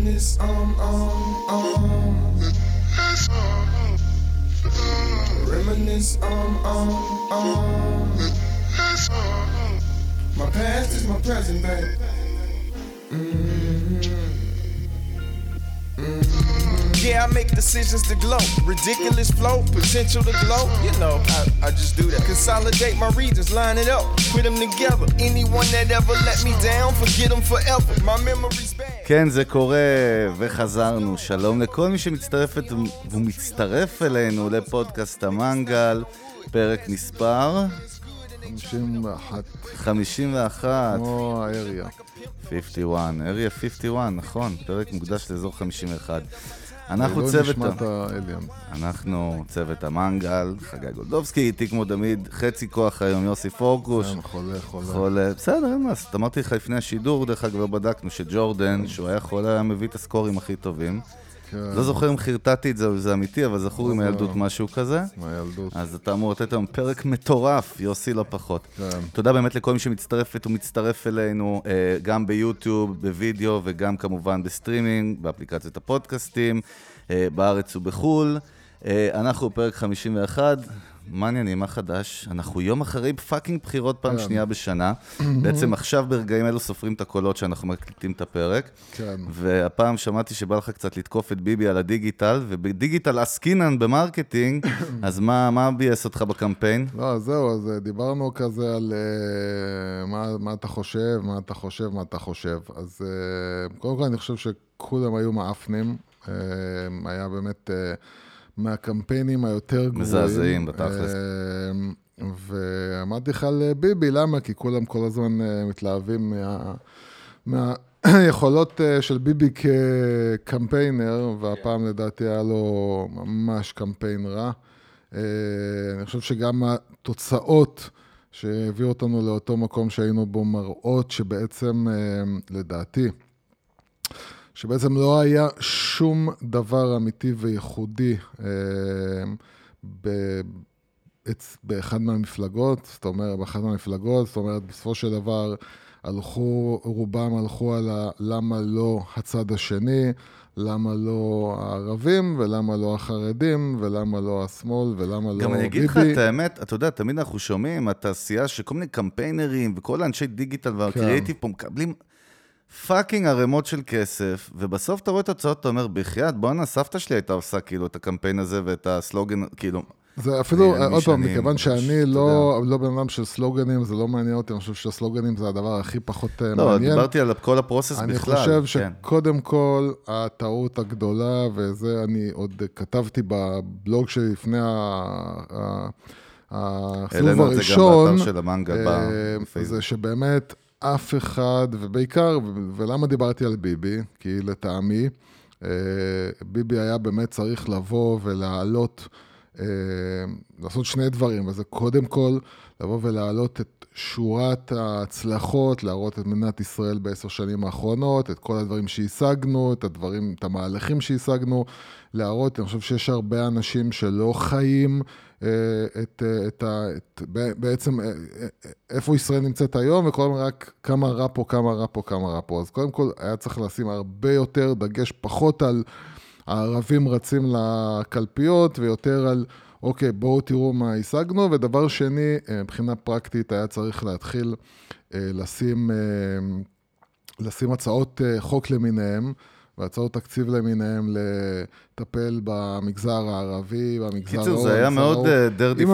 Reminisce, um, um, um. Reminisce, um, um, um. My past is my present, babe. Yeah, I make decisions to glow. Ridiculous flow, potential to glow. You know, I, I just do that. Consolidate my regions, line it up, put them together. Anyone that ever let me down, forget them forever. My memory's bad. כן, זה קורה, וחזרנו. שלום לכל מי שמצטרפת ומצטרף אלינו לפודקאסט המנגל, פרק מספר 51, 51, כמו האריה. 51, אריה 51, נכון, פרק מוקדש לאזור 51. אנחנו לא צוות... נשמת ה- האליאן. אנחנו צוות המנגל, חגי גולדובסקי, איתי כמו תמיד, חצי כוח היום, יוסי פורקוש. כן, חולה, חולה. חולה, בסדר, אין מה, אז אמרתי לך לפני השידור, דרך אגב, לא בדקנו שג'ורדן, שהוא היה חולה, היה מביא את הסקורים הכי טובים. כן, לא זוכר אם חרטטתי את זה או זה אמיתי, אבל זכור לי לא, מהילדות לא. משהו כזה. מהילדות. אז אתה אמור לתת היום פרק מטורף, יוסי לא פחות. כן. תודה באמת לכל מי שמצטרפת ומצטרף אלינו, אה, גם ביוטיוב, בווידאו וגם כמובן בסטרימינג, באפליקציות הפודקאסטים, אה, בארץ ובחו"ל. אה, אנחנו בפרק 51, מה העניינים, מה חדש? אנחנו יום אחרי fucking בחירות פעם כן. שנייה בשנה. בעצם עכשיו ברגעים אלו סופרים את הקולות שאנחנו מקליטים את הפרק. כן. והפעם שמעתי שבא לך קצת לתקוף את ביבי על הדיגיטל, ובדיגיטל עסקינן ב marketing, אז מה, מה ביאס אותך בקמפיין? לא, זהו, אז אה, דיברנו כזה על אה, מה, מה אתה חושב, מה אתה חושב, מה אתה חושב. אז אה, קודם כל אני חושב שכולם היו מאפנים. אה, היה באמת אה, מהקמפיינים היותר גרועים. מזעזעים, בתכלס. אה, ואמרתי לך על ביבי, למה? כי כולם כל הזמן אה, מתלהבים מה... מה... יכולות אה, של ביבי כקמפיינר, והפעם לדעתי היה לו ממש קמפיין רע. אה, אני חושב שגם התוצאות שהביאו אותנו לאותו מקום שהיינו בו מראות שבעצם, אה, לדעתי, שבעצם לא היה שום דבר אמיתי וייחודי אה, ב- אצ- באחד מהמפלגות, זאת אומרת, באחת מהמפלגות, זאת אומרת, בסופו של דבר הלכו, רובם הלכו על ה- למה לא הצד השני, למה לא הערבים, ולמה לא החרדים, ולמה לא השמאל, ולמה לא ביבי. גם אני אגיד לך את האמת, אתה יודע, תמיד אנחנו שומעים, התעשייה שכל מיני קמפיינרים וכל האנשי דיגיטל והקריאיטיב פה מקבלים fucking ערימות של כסף, ובסוף אתה רואה את התוצאות, אתה אומר, בחייאת, בואנה, סבתא שלי הייתה עושה כאילו את הקמפיין הזה ואת הסלוגן, כאילו, זה אפילו, אני עוד פעם, מכיוון שאני לא לא בן אדם של סלוגנים, זה לא מעניין אותי, אני חושב שהסלוגנים זה הדבר הכי פחות אה, לא, מעניין. דיברתי על כל ה process אני בכלל. חושב כן. שקודם כל, הטעות הגדולה, וזה אני עוד כתבתי בבלוג שלי לפני ה- ה- הסיבוב העלינו את זה גם הראשון, באתר של המנגל אה, בפייסבוק. זה שבאמת אף אחד, ובעיקר, ולמה דיברתי על ביבי? כי לטעמי, אה, ביבי היה באמת צריך לבוא ולהעלות, לעשות שני דברים, וזה קודם כל, לבוא ולהעלות את שורת ההצלחות, להראות את מדינת ישראל בעשר שנים האחרונות, את כל הדברים שהשגנו, את הדברים, את המהלכים שהשגנו, להראות, אני חושב שיש הרבה אנשים שלא חיים אה, את, אה, את. את, ב- בעצם אה, אה, איפה ישראל נמצאת היום, וכל הזמן רק כמה רע פה, כמה רע פה, כמה רע פה. אז קודם כל היה צריך לשים הרבה יותר דגש, פחות על הערבים רצים לקלפיות, ויותר על, אוקיי, בואו תראו מה השגנו, ודבר שני, אה, מבחינה פרקטית היה צריך להתחיל אה, לשים, אה, לשים הצעות חוק למיניהם. והצעות תקציב למיניהם לטפל במגזר הערבי, במגזר ההוא. קיצור, זה היה מאוד אם פייט.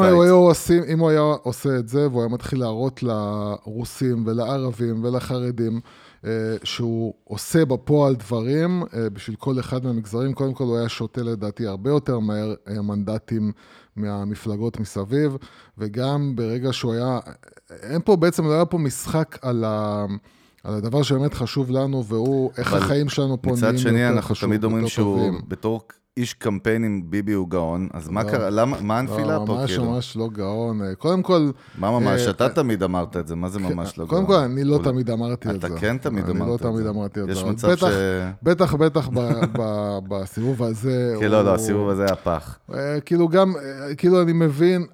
אם הוא היה עושה את זה, והוא היה מתחיל להראות לרוסים ולערבים ולחרדים שהוא עושה בפועל דברים אה, בשביל כל אחד מהמגזרים, קודם כל הוא היה שותה לדעתי הרבה יותר מהר אה, מנדטים מהמפלגות מסביב, וגם ברגע שהוא היה, אין פה בעצם, לא היה פה משחק על ה... על הדבר שבאמת חשוב לנו, והוא איך החיים שלנו פה מצד נהיים שני, יותר אנחנו חשוב, תמיד אומרים שהוא טובים. בתור איש קמפיינים, ביבי הוא גאון, אז מה לא. קרה, למה, מה הנפילה לא, פה, ממש כאילו? ממש לא גאון. אה, קודם כל, מה ממש? אה, אתה אה, תמיד אמרת את זה, מה זה ממש לא גאון? קודם כל, אני לא תמיד אמרתי את זה. אתה כן תמיד אמרת אני לא את זה. תמיד אמרתי את זה. יש מצב ש... בטח, בטח בסיבוב הזה. כן, לא, לא, הסיבוב הזה היה פח. כאילו גם, כאילו אני מבין,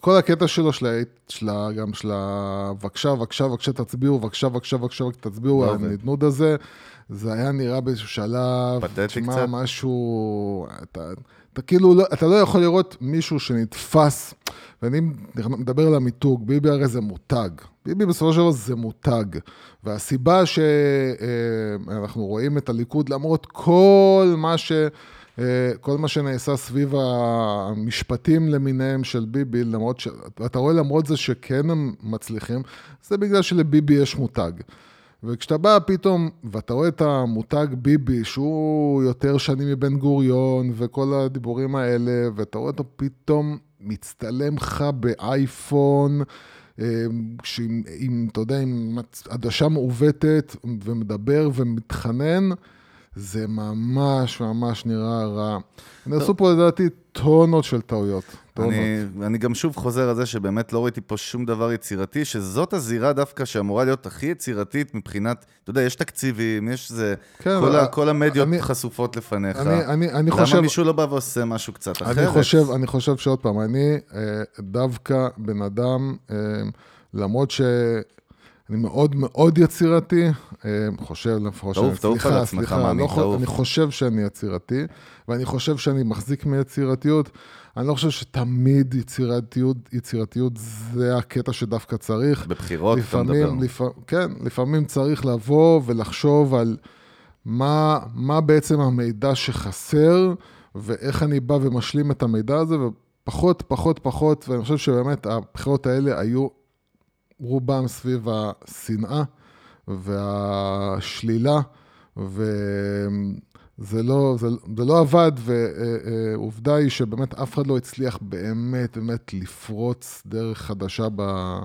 כל הקטע שלו, של ה- גם של ה... בבקשה, בבקשה, בבקשה תצביעו, בבקשה, בבקשה, בבקשה תצביעו, לא. הנדנוד הזה, זה היה נראה באיזשהו שלב, פתטי קצת? משהו, אתה, אתה כאילו, לא, אתה לא יכול לראות מישהו שנתפס, ואני מדבר על המיתוג, ביבי הרי זה מותג, ביבי בסופו של דבר זה מותג, והסיבה שאנחנו רואים את הליכוד, למרות כל מה ש... אה, כל מה שנעשה סביב המשפטים למיניהם של ביבי, למרות ש... אתה רואה למרות זה שכן הם מצליחים, זה בגלל שלביבי יש מותג. וכשאתה בא פתאום, ואתה רואה את המותג ביבי, שהוא יותר שנים מבן גוריון, וכל הדיבורים האלה, ואתה רואה אותו פתאום מצטלם לך באייפון, אה, עם, אתה יודע, עם עדשה מעוותת, ומדבר ומתחנן, זה ממש ממש נראה רע. נעשו פה לדעתי טונות של טעויות. טונות. אני, אני גם שוב חוזר על זה שבאמת לא ראיתי פה שום דבר יצירתי, שזאת הזירה דווקא שאמורה להיות הכי יצירתית מבחינת, אתה יודע, יש תקציבים, יש זה, כן, כל, ה, כל המדיות אני- חשופות לפניך. אני, אני, אני למה חושב... מישהו לא בא ועושה משהו קצת אחרת? אני חושב, אני חושב שעוד פעם, אני אה, דווקא בן אדם, אה, למרות שאני מאוד מאוד יצירתי, אה, חושב לפחות תעוף, שאני, סליחה, סליחה, מאמין, לא. אני חושב שאני יצירתי, ואני חושב שאני מחזיק מיצירתיות. אני לא חושב שתמיד יצירתיות, יצירתיות זה הקטע שדווקא צריך. בבחירות אתה מדבר. לפעמים, לפ... כן, לפעמים צריך לבוא ולחשוב על מה, מה בעצם המידע שחסר, ואיך אני בא ומשלים את המידע הזה, ופחות, פחות, פחות, ואני חושב שבאמת הבחירות האלה היו רובם סביב השנאה והשלילה, וזה לא, זה, זה לא עבד, ועובדה היא שבאמת אף אחד לא הצליח באמת, באמת לפרוץ דרך חדשה ב...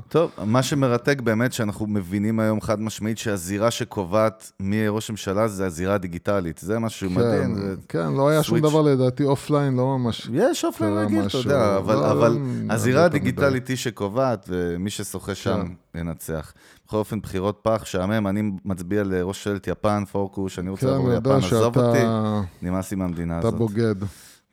טוב, מה שמרתק באמת, שאנחנו מבינים היום חד משמעית שהזירה שקובעת מי יהיה ראש ממשלה זה הזירה הדיגיטלית. זה משהו מדהים. זה... כן, לא היה שום. דבר לדעתי offline, לא ממש. יש offline רגיל, אתה. יודע, אבל, לא, אבל לא, הזירה לא יותר הדיגיטלית היא שקובעת, ומי ששוחה שם ינצח. בכל אופן, בחירות פח, שעמם, אני מצביע לראש שלט יפן, פורקוש, אני רוצה כן, לעבור ליפן, עזוב אותי, נמאס לי מהמדינה אתה הזאת. בוגד.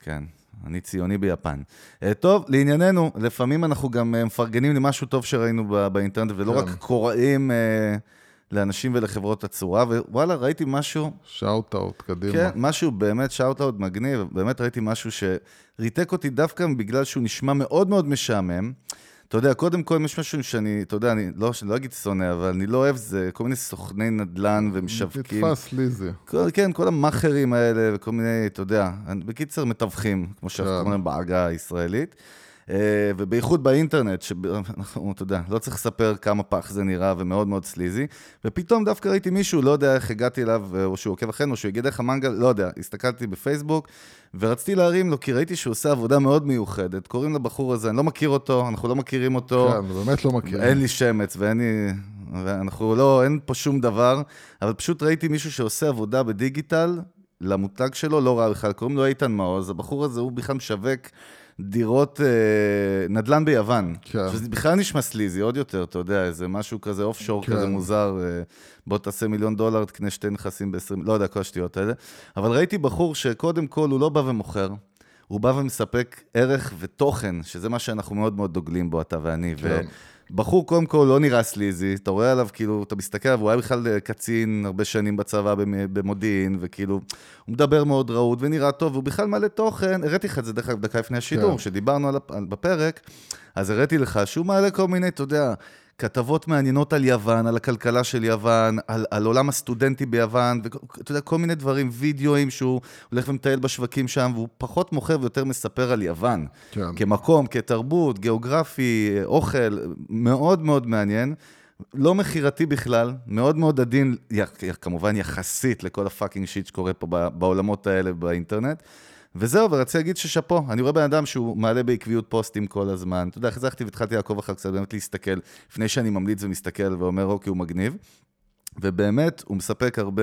כן, אני ציוני ביפן. אה, טוב, לענייננו, לפעמים אנחנו גם אה, מפרגנים למשהו טוב שראינו ב- באינטרנט, ולא כן. רק קוראים אה, לאנשים ולחברות הצורה, וואלה, ראיתי משהו shout out, קדימה. כן, משהו באמת shout-out מגניב, באמת ראיתי משהו שריתק אותי דווקא בגלל שהוא נשמע מאוד מאוד משעמם. אתה יודע, קודם כל יש משהו שאני, אתה יודע, אני לא, לא אגיד שונא, אבל אני לא אוהב זה, כל מיני סוכני נדל"ן ומשווקים. נתפס ליזי. כל, כן, כל המאכערים האלה וכל מיני, אתה יודע, בקיצר, מתווכים, כמו שאנחנו כן. אומרים בעגה הישראלית. אה, ובייחוד באינטרנט, שאנחנו, אתה יודע, לא צריך לספר כמה פח זה נראה ומאוד מאוד סליזי. ופתאום דווקא ראיתי מישהו, לא יודע איך הגעתי אליו, אה, או שהוא עוקב אחרינו, או שהוא הגיד איך המנגל, לא יודע, הסתכלתי בפייסבוק, ורציתי להרים לו, כי ראיתי שהוא עושה עבודה מאוד מיוחדת. קוראים לבחור הזה, אני לא מכיר אותו, אנחנו לא מכירים אותו. כן, באמת לא מכיר. אין לי שמץ ואין לי... ואנחנו לא, אין פה שום דבר, אבל פשוט ראיתי מישהו שעושה עבודה בדיגיטל למותג שלו, לא רע בכלל, קוראים לו איתן מעוז, הבחור הזה הוא בכלל משווק דירות אה, נדל"ן ביוון. כן. שזה בכלל נשמע סליזי, עוד יותר, אתה יודע, איזה משהו כזה אוף שור כן. כזה מוזר, אה, בוא תעשה מיליון דולר, תקנה שתי נכסים ב-20, לא יודע, כל השטויות האלה. אבל ראיתי בחור שקודם כל הוא לא בא ומוכר, הוא בא ומספק ערך ותוכן, שזה מה שאנחנו מאוד מאוד דוגלים בו, אתה ואני. כן. בחור קודם כל לא נראה סליזי, אתה רואה עליו, כאילו, אתה מסתכל עליו, הוא היה בכלל אה, קצין הרבה שנים בצבא במ- במודיעין, וכאילו, הוא מדבר מאוד רהוט ונראה טוב, והוא בכלל מלא תוכן, הראיתי לך את זה דרך אגב דקה לפני השידור, כן. כשדיברנו על, על, בפרק, אז הראיתי לך שהוא מעלה כל מיני, אתה יודע, כתבות מעניינות על יוון, על הכלכלה של יוון, על, על עולם הסטודנטי ביוון, ואתה יודע, כל מיני דברים, וידאוים שהוא הולך ומטייל בשווקים שם, והוא פחות מוכר ויותר מספר על יוון. כן. כמקום, כתרבות, גיאוגרפי, אוכל, מאוד מאוד מעניין. לא מכירתי בכלל, מאוד מאוד עדין, כמובן יחסית לכל הפאקינג שיט שקורה פה בעולמות האלה באינטרנט. וזהו, ורציתי להגיד ששאפו, אני רואה בן אדם שהוא מעלה בעקביות פוסטים כל הזמן. אתה יודע, חזרתי והתחלתי לעקוב אחר קצת, באמת להסתכל, לפני שאני ממליץ ומסתכל ואומר, אוקיי, הוא מגניב. ובאמת, הוא מספק הרבה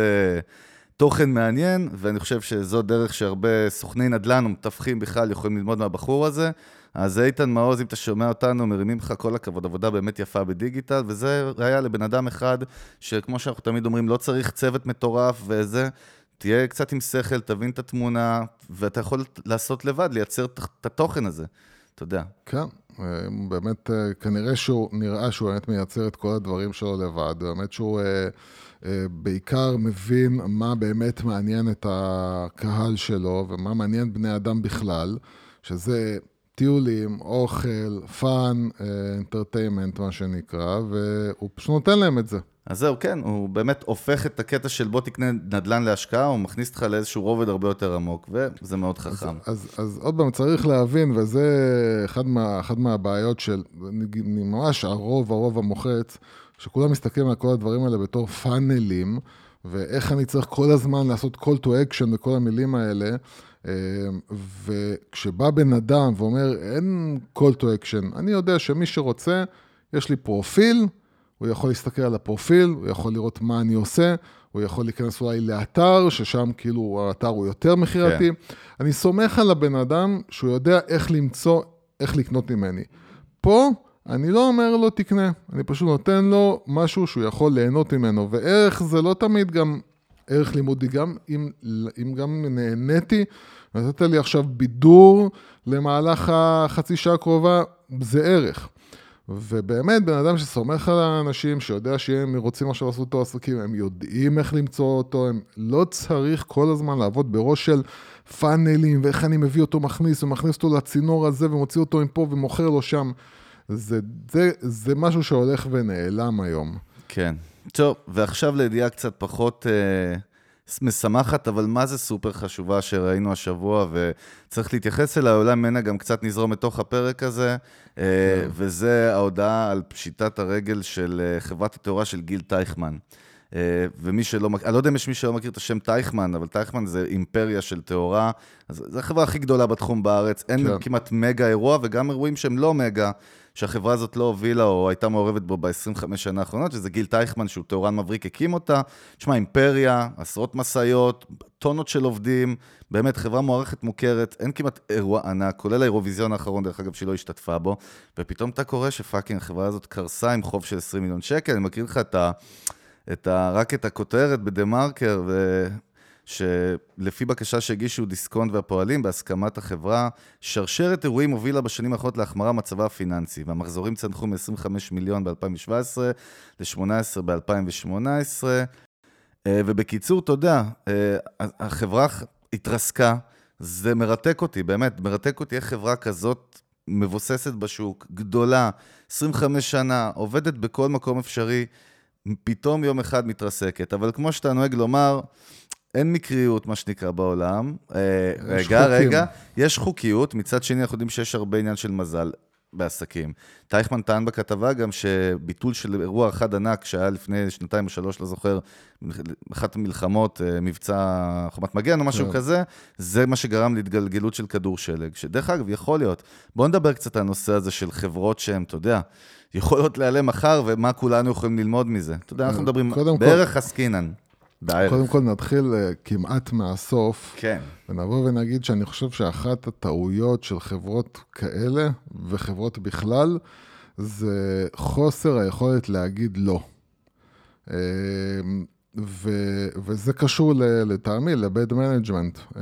תוכן מעניין, ואני חושב שזו דרך שהרבה סוכני נדל"ן ומתווכים בכלל יכולים ללמוד מהבחור הזה. אז איתן מעוז, אם אתה שומע אותנו, מרימים לך כל הכבוד, עבודה באמת יפה בדיגיטל, וזה ראיה לבן אדם אחד, שכמו שאנחנו תמיד אומרים, לא צריך צוות מטורף וזה, תהיה קצת עם שכל, תבין את התמונה, ואתה יכול לעשות לבד, לייצר את התוכן הזה, אתה יודע. כן, אה, באמת, אה, כנראה שהוא, נראה שהוא באמת מייצר את כל הדברים שלו לבד, באמת שהוא אה, בעיקר מבין מה באמת מעניין את הקהל שלו ומה מעניין בני אדם בכלל, שזה טיולים, אוכל, fun, entertainment, מה שנקרא, והוא פשוט נותן להם את זה. אז זהו, כן, הוא באמת הופך את הקטע של בוא תקנה נדל"ן להשקעה, הוא מכניס אותך לאיזשהו רובד הרבה יותר עמוק, וזה מאוד חכם. אז, אז, אז עוד פעם, צריך להבין, וזה אחד, מה, אחד מהבעיות של, ממש הרוב, הרוב המוחץ, שכולם מסתכלים על כל הדברים האלה בתור פאנלים, ואיך אני צריך כל הזמן לעשות call to action וכל המילים האלה, אה, וכשבא בן אדם ואומר, אין call to action, אני יודע שמי שרוצה, יש לי פרופיל, הוא יכול להסתכל על הפרופיל, הוא יכול לראות מה אני עושה, הוא יכול להיכנס אולי לאתר, ששם כאילו האתר הוא יותר מכירתי. כן. אני סומך על הבן אדם שהוא יודע איך למצוא, איך לקנות ממני. פה, אני לא אומר לו תקנה, אני פשוט נותן לו משהו שהוא יכול ליהנות ממנו, וערך זה לא תמיד גם ערך לימודי, גם אם, אם גם נהניתי, נתת לי עכשיו בידור למהלך החצי שעה הקרובה, זה ערך. ובאמת, בן אדם שסומך על האנשים, שיודע שהם רוצים עכשיו לעשות אותו עסקים, הם יודעים איך למצוא אותו, הם לא צריך כל הזמן לעבוד בראש של פאנלים, ואיך אני מביא אותו מכניס, ומכניס אותו לצינור הזה, ומוציא אותו מפה ומוכר לו שם. זה, זה, זה משהו שהולך ונעלם היום. כן. טוב, ועכשיו לידיעה קצת פחות... אה... משמחת, אבל מה זה סופר חשובה שראינו השבוע, וצריך להתייחס אליה, אולי ממנה גם קצת נזרום לתוך הפרק הזה, אה, כן. וזה ההודעה על פשיטת הרגל של אה, חברת התאורה של גיל טייכמן. אה, ומי שלא מכיר, אני לא יודע אם יש מי שלא מכיר את השם טייכמן, אבל טייכמן זה אימפריה של תאורה, זו החברה הכי גדולה בתחום בארץ, אין כן. כמעט מגה אירוע, וגם אירועים שהם לא מגה, שהחברה הזאת לא הובילה או הייתה מעורבת בו ב-25 שנה האחרונות, שזה גיל טייכמן, שהוא טהורן מבריק, הקים אותה. תשמע, אימפריה, עשרות משאיות, טונות של עובדים, באמת חברה מוערכת מוכרת, אין כמעט אירוע ענק, כולל האירוויזיון האחרון, דרך אגב, שהיא לא השתתפה בו, ופתאום אתה קורא שפאקינג החברה הזאת קרסה עם חוב של 20 מיליון שקל, אני מכיר לך את ה... את ה, רק את הכותרת בדה-מרקר, שלפי בקשה שהגישו דיסקונט והפועלים בהסכמת החברה, שרשרת אירועים הובילה בשנים האחרונות להחמרה מצבה הפיננסי, והמחזורים צנחו מ-25 מיליון ב-2017 ל-18 ב-2018. ובקיצור, אתה יודע, אה, החברה התרסקה, זה מרתק אותי, באמת, מרתק אותי איך חברה כזאת מבוססת בשוק, גדולה, 25 שנה, עובדת בכל מקום אפשרי, פתאום יום אחד מתרסקת. אבל כמו שאתה נוהג לומר, אין מקריות, מה שנקרא, בעולם. אה, רגע, חוקים. רגע, יש חוקיות, מצד שני אנחנו יודעים שיש הרבה עניין של מזל בעסקים. טייכמן טען בכתבה גם שביטול של אירוע אחד ענק שהיה לפני שנתיים או שלוש, לא זוכר, אחת המלחמות, אה, מבצע חומת מגן או משהו כן. כזה, זה מה שגרם להתגלגלות של כדור שלג, שדרך אגב, יכול להיות. בואו נדבר קצת על הנושא הזה של חברות שהן, אתה יודע, יכולות להיעלם מחר, ומה כולנו יכולים ללמוד מזה. אתה יודע, אנחנו מדברים בערך עסקינן. בערך. קודם כל נתחיל uh, כמעט מהסוף. כן. ונבוא ונגיד שאני חושב שאחת הטעויות של חברות כאלה, וחברות בכלל, זה חוסר היכולת להגיד לא. Uh, ו, וזה קשור לטעמי, ל-bad management. Uh,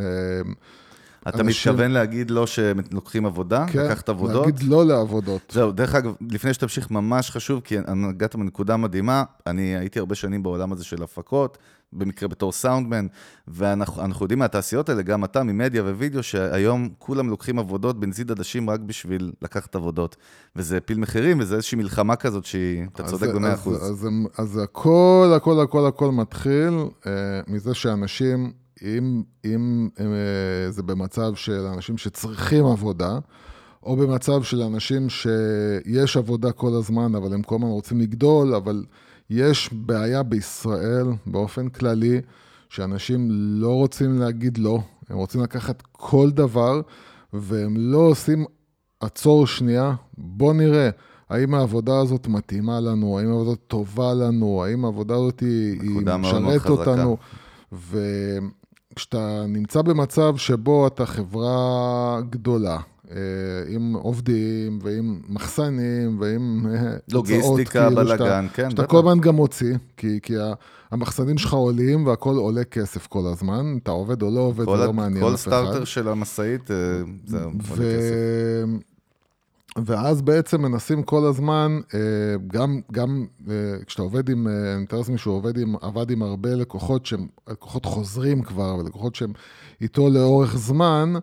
אתה אנשים... מתכוון להגיד לו שלוקחים עבודה? כן, לקחת עבודות? להגיד לא לעבודות. זהו, דרך אגב, לפני שתמשיך, ממש חשוב, כי הגעת מנקודה מדהימה, אני הייתי הרבה שנים בעולם הזה של הפקות, במקרה בתור סאונדמן, ואנחנו יודעים מהתעשיות האלה, גם אתה, ממדיה ווידאו, שהיום כולם לוקחים עבודות בנזיד עדשים רק בשביל לקחת עבודות. וזה פיל מחירים, וזה איזושהי מלחמה כזאת שהיא, אתה צודק במאה אחוז. אז, אז, אז הכל, הכל, הכל, הכל מתחיל אה, מזה שאנשים... אם, אם אם אה, זה במצב של אנשים שצריכים עבודה, או במצב של אנשים שיש עבודה כל הזמן, אבל הם כל הזמן רוצים לגדול, אבל יש בעיה בישראל באופן כללי, שאנשים לא רוצים להגיד לא, הם רוצים לקחת כל דבר, והם לא עושים עצור שנייה, בוא נראה. האם העבודה הזאת מתאימה לנו, האם העבודה הזאת טובה לנו, האם העבודה הזאת היא, היא משרת אותנו. ו, כשאתה נמצא במצב שבו אתה חברה גדולה, עם עובדים ועם מחסנים ועם אה, לוגיסטיקה, כאילו בלאגן, כן. שאתה כל הזמן גם מוציא, כי, כי המחסנים שלך עולים והכל עולה כסף כל הזמן, אתה עובד או לא עובד, זה לא מעניין אף אחד. כל סטארטר של המשאית, אה, זה עולה כסף. ואז בעצם מנסים כל הזמן, אה, גם, גם אה, כשאתה עובד עם, אה, אני מתאר לעצמי שהוא עובד עם, עבד עם הרבה לקוחות שהם לקוחות חוזרים כבר, ולקוחות שהם איתו לאורך זמן,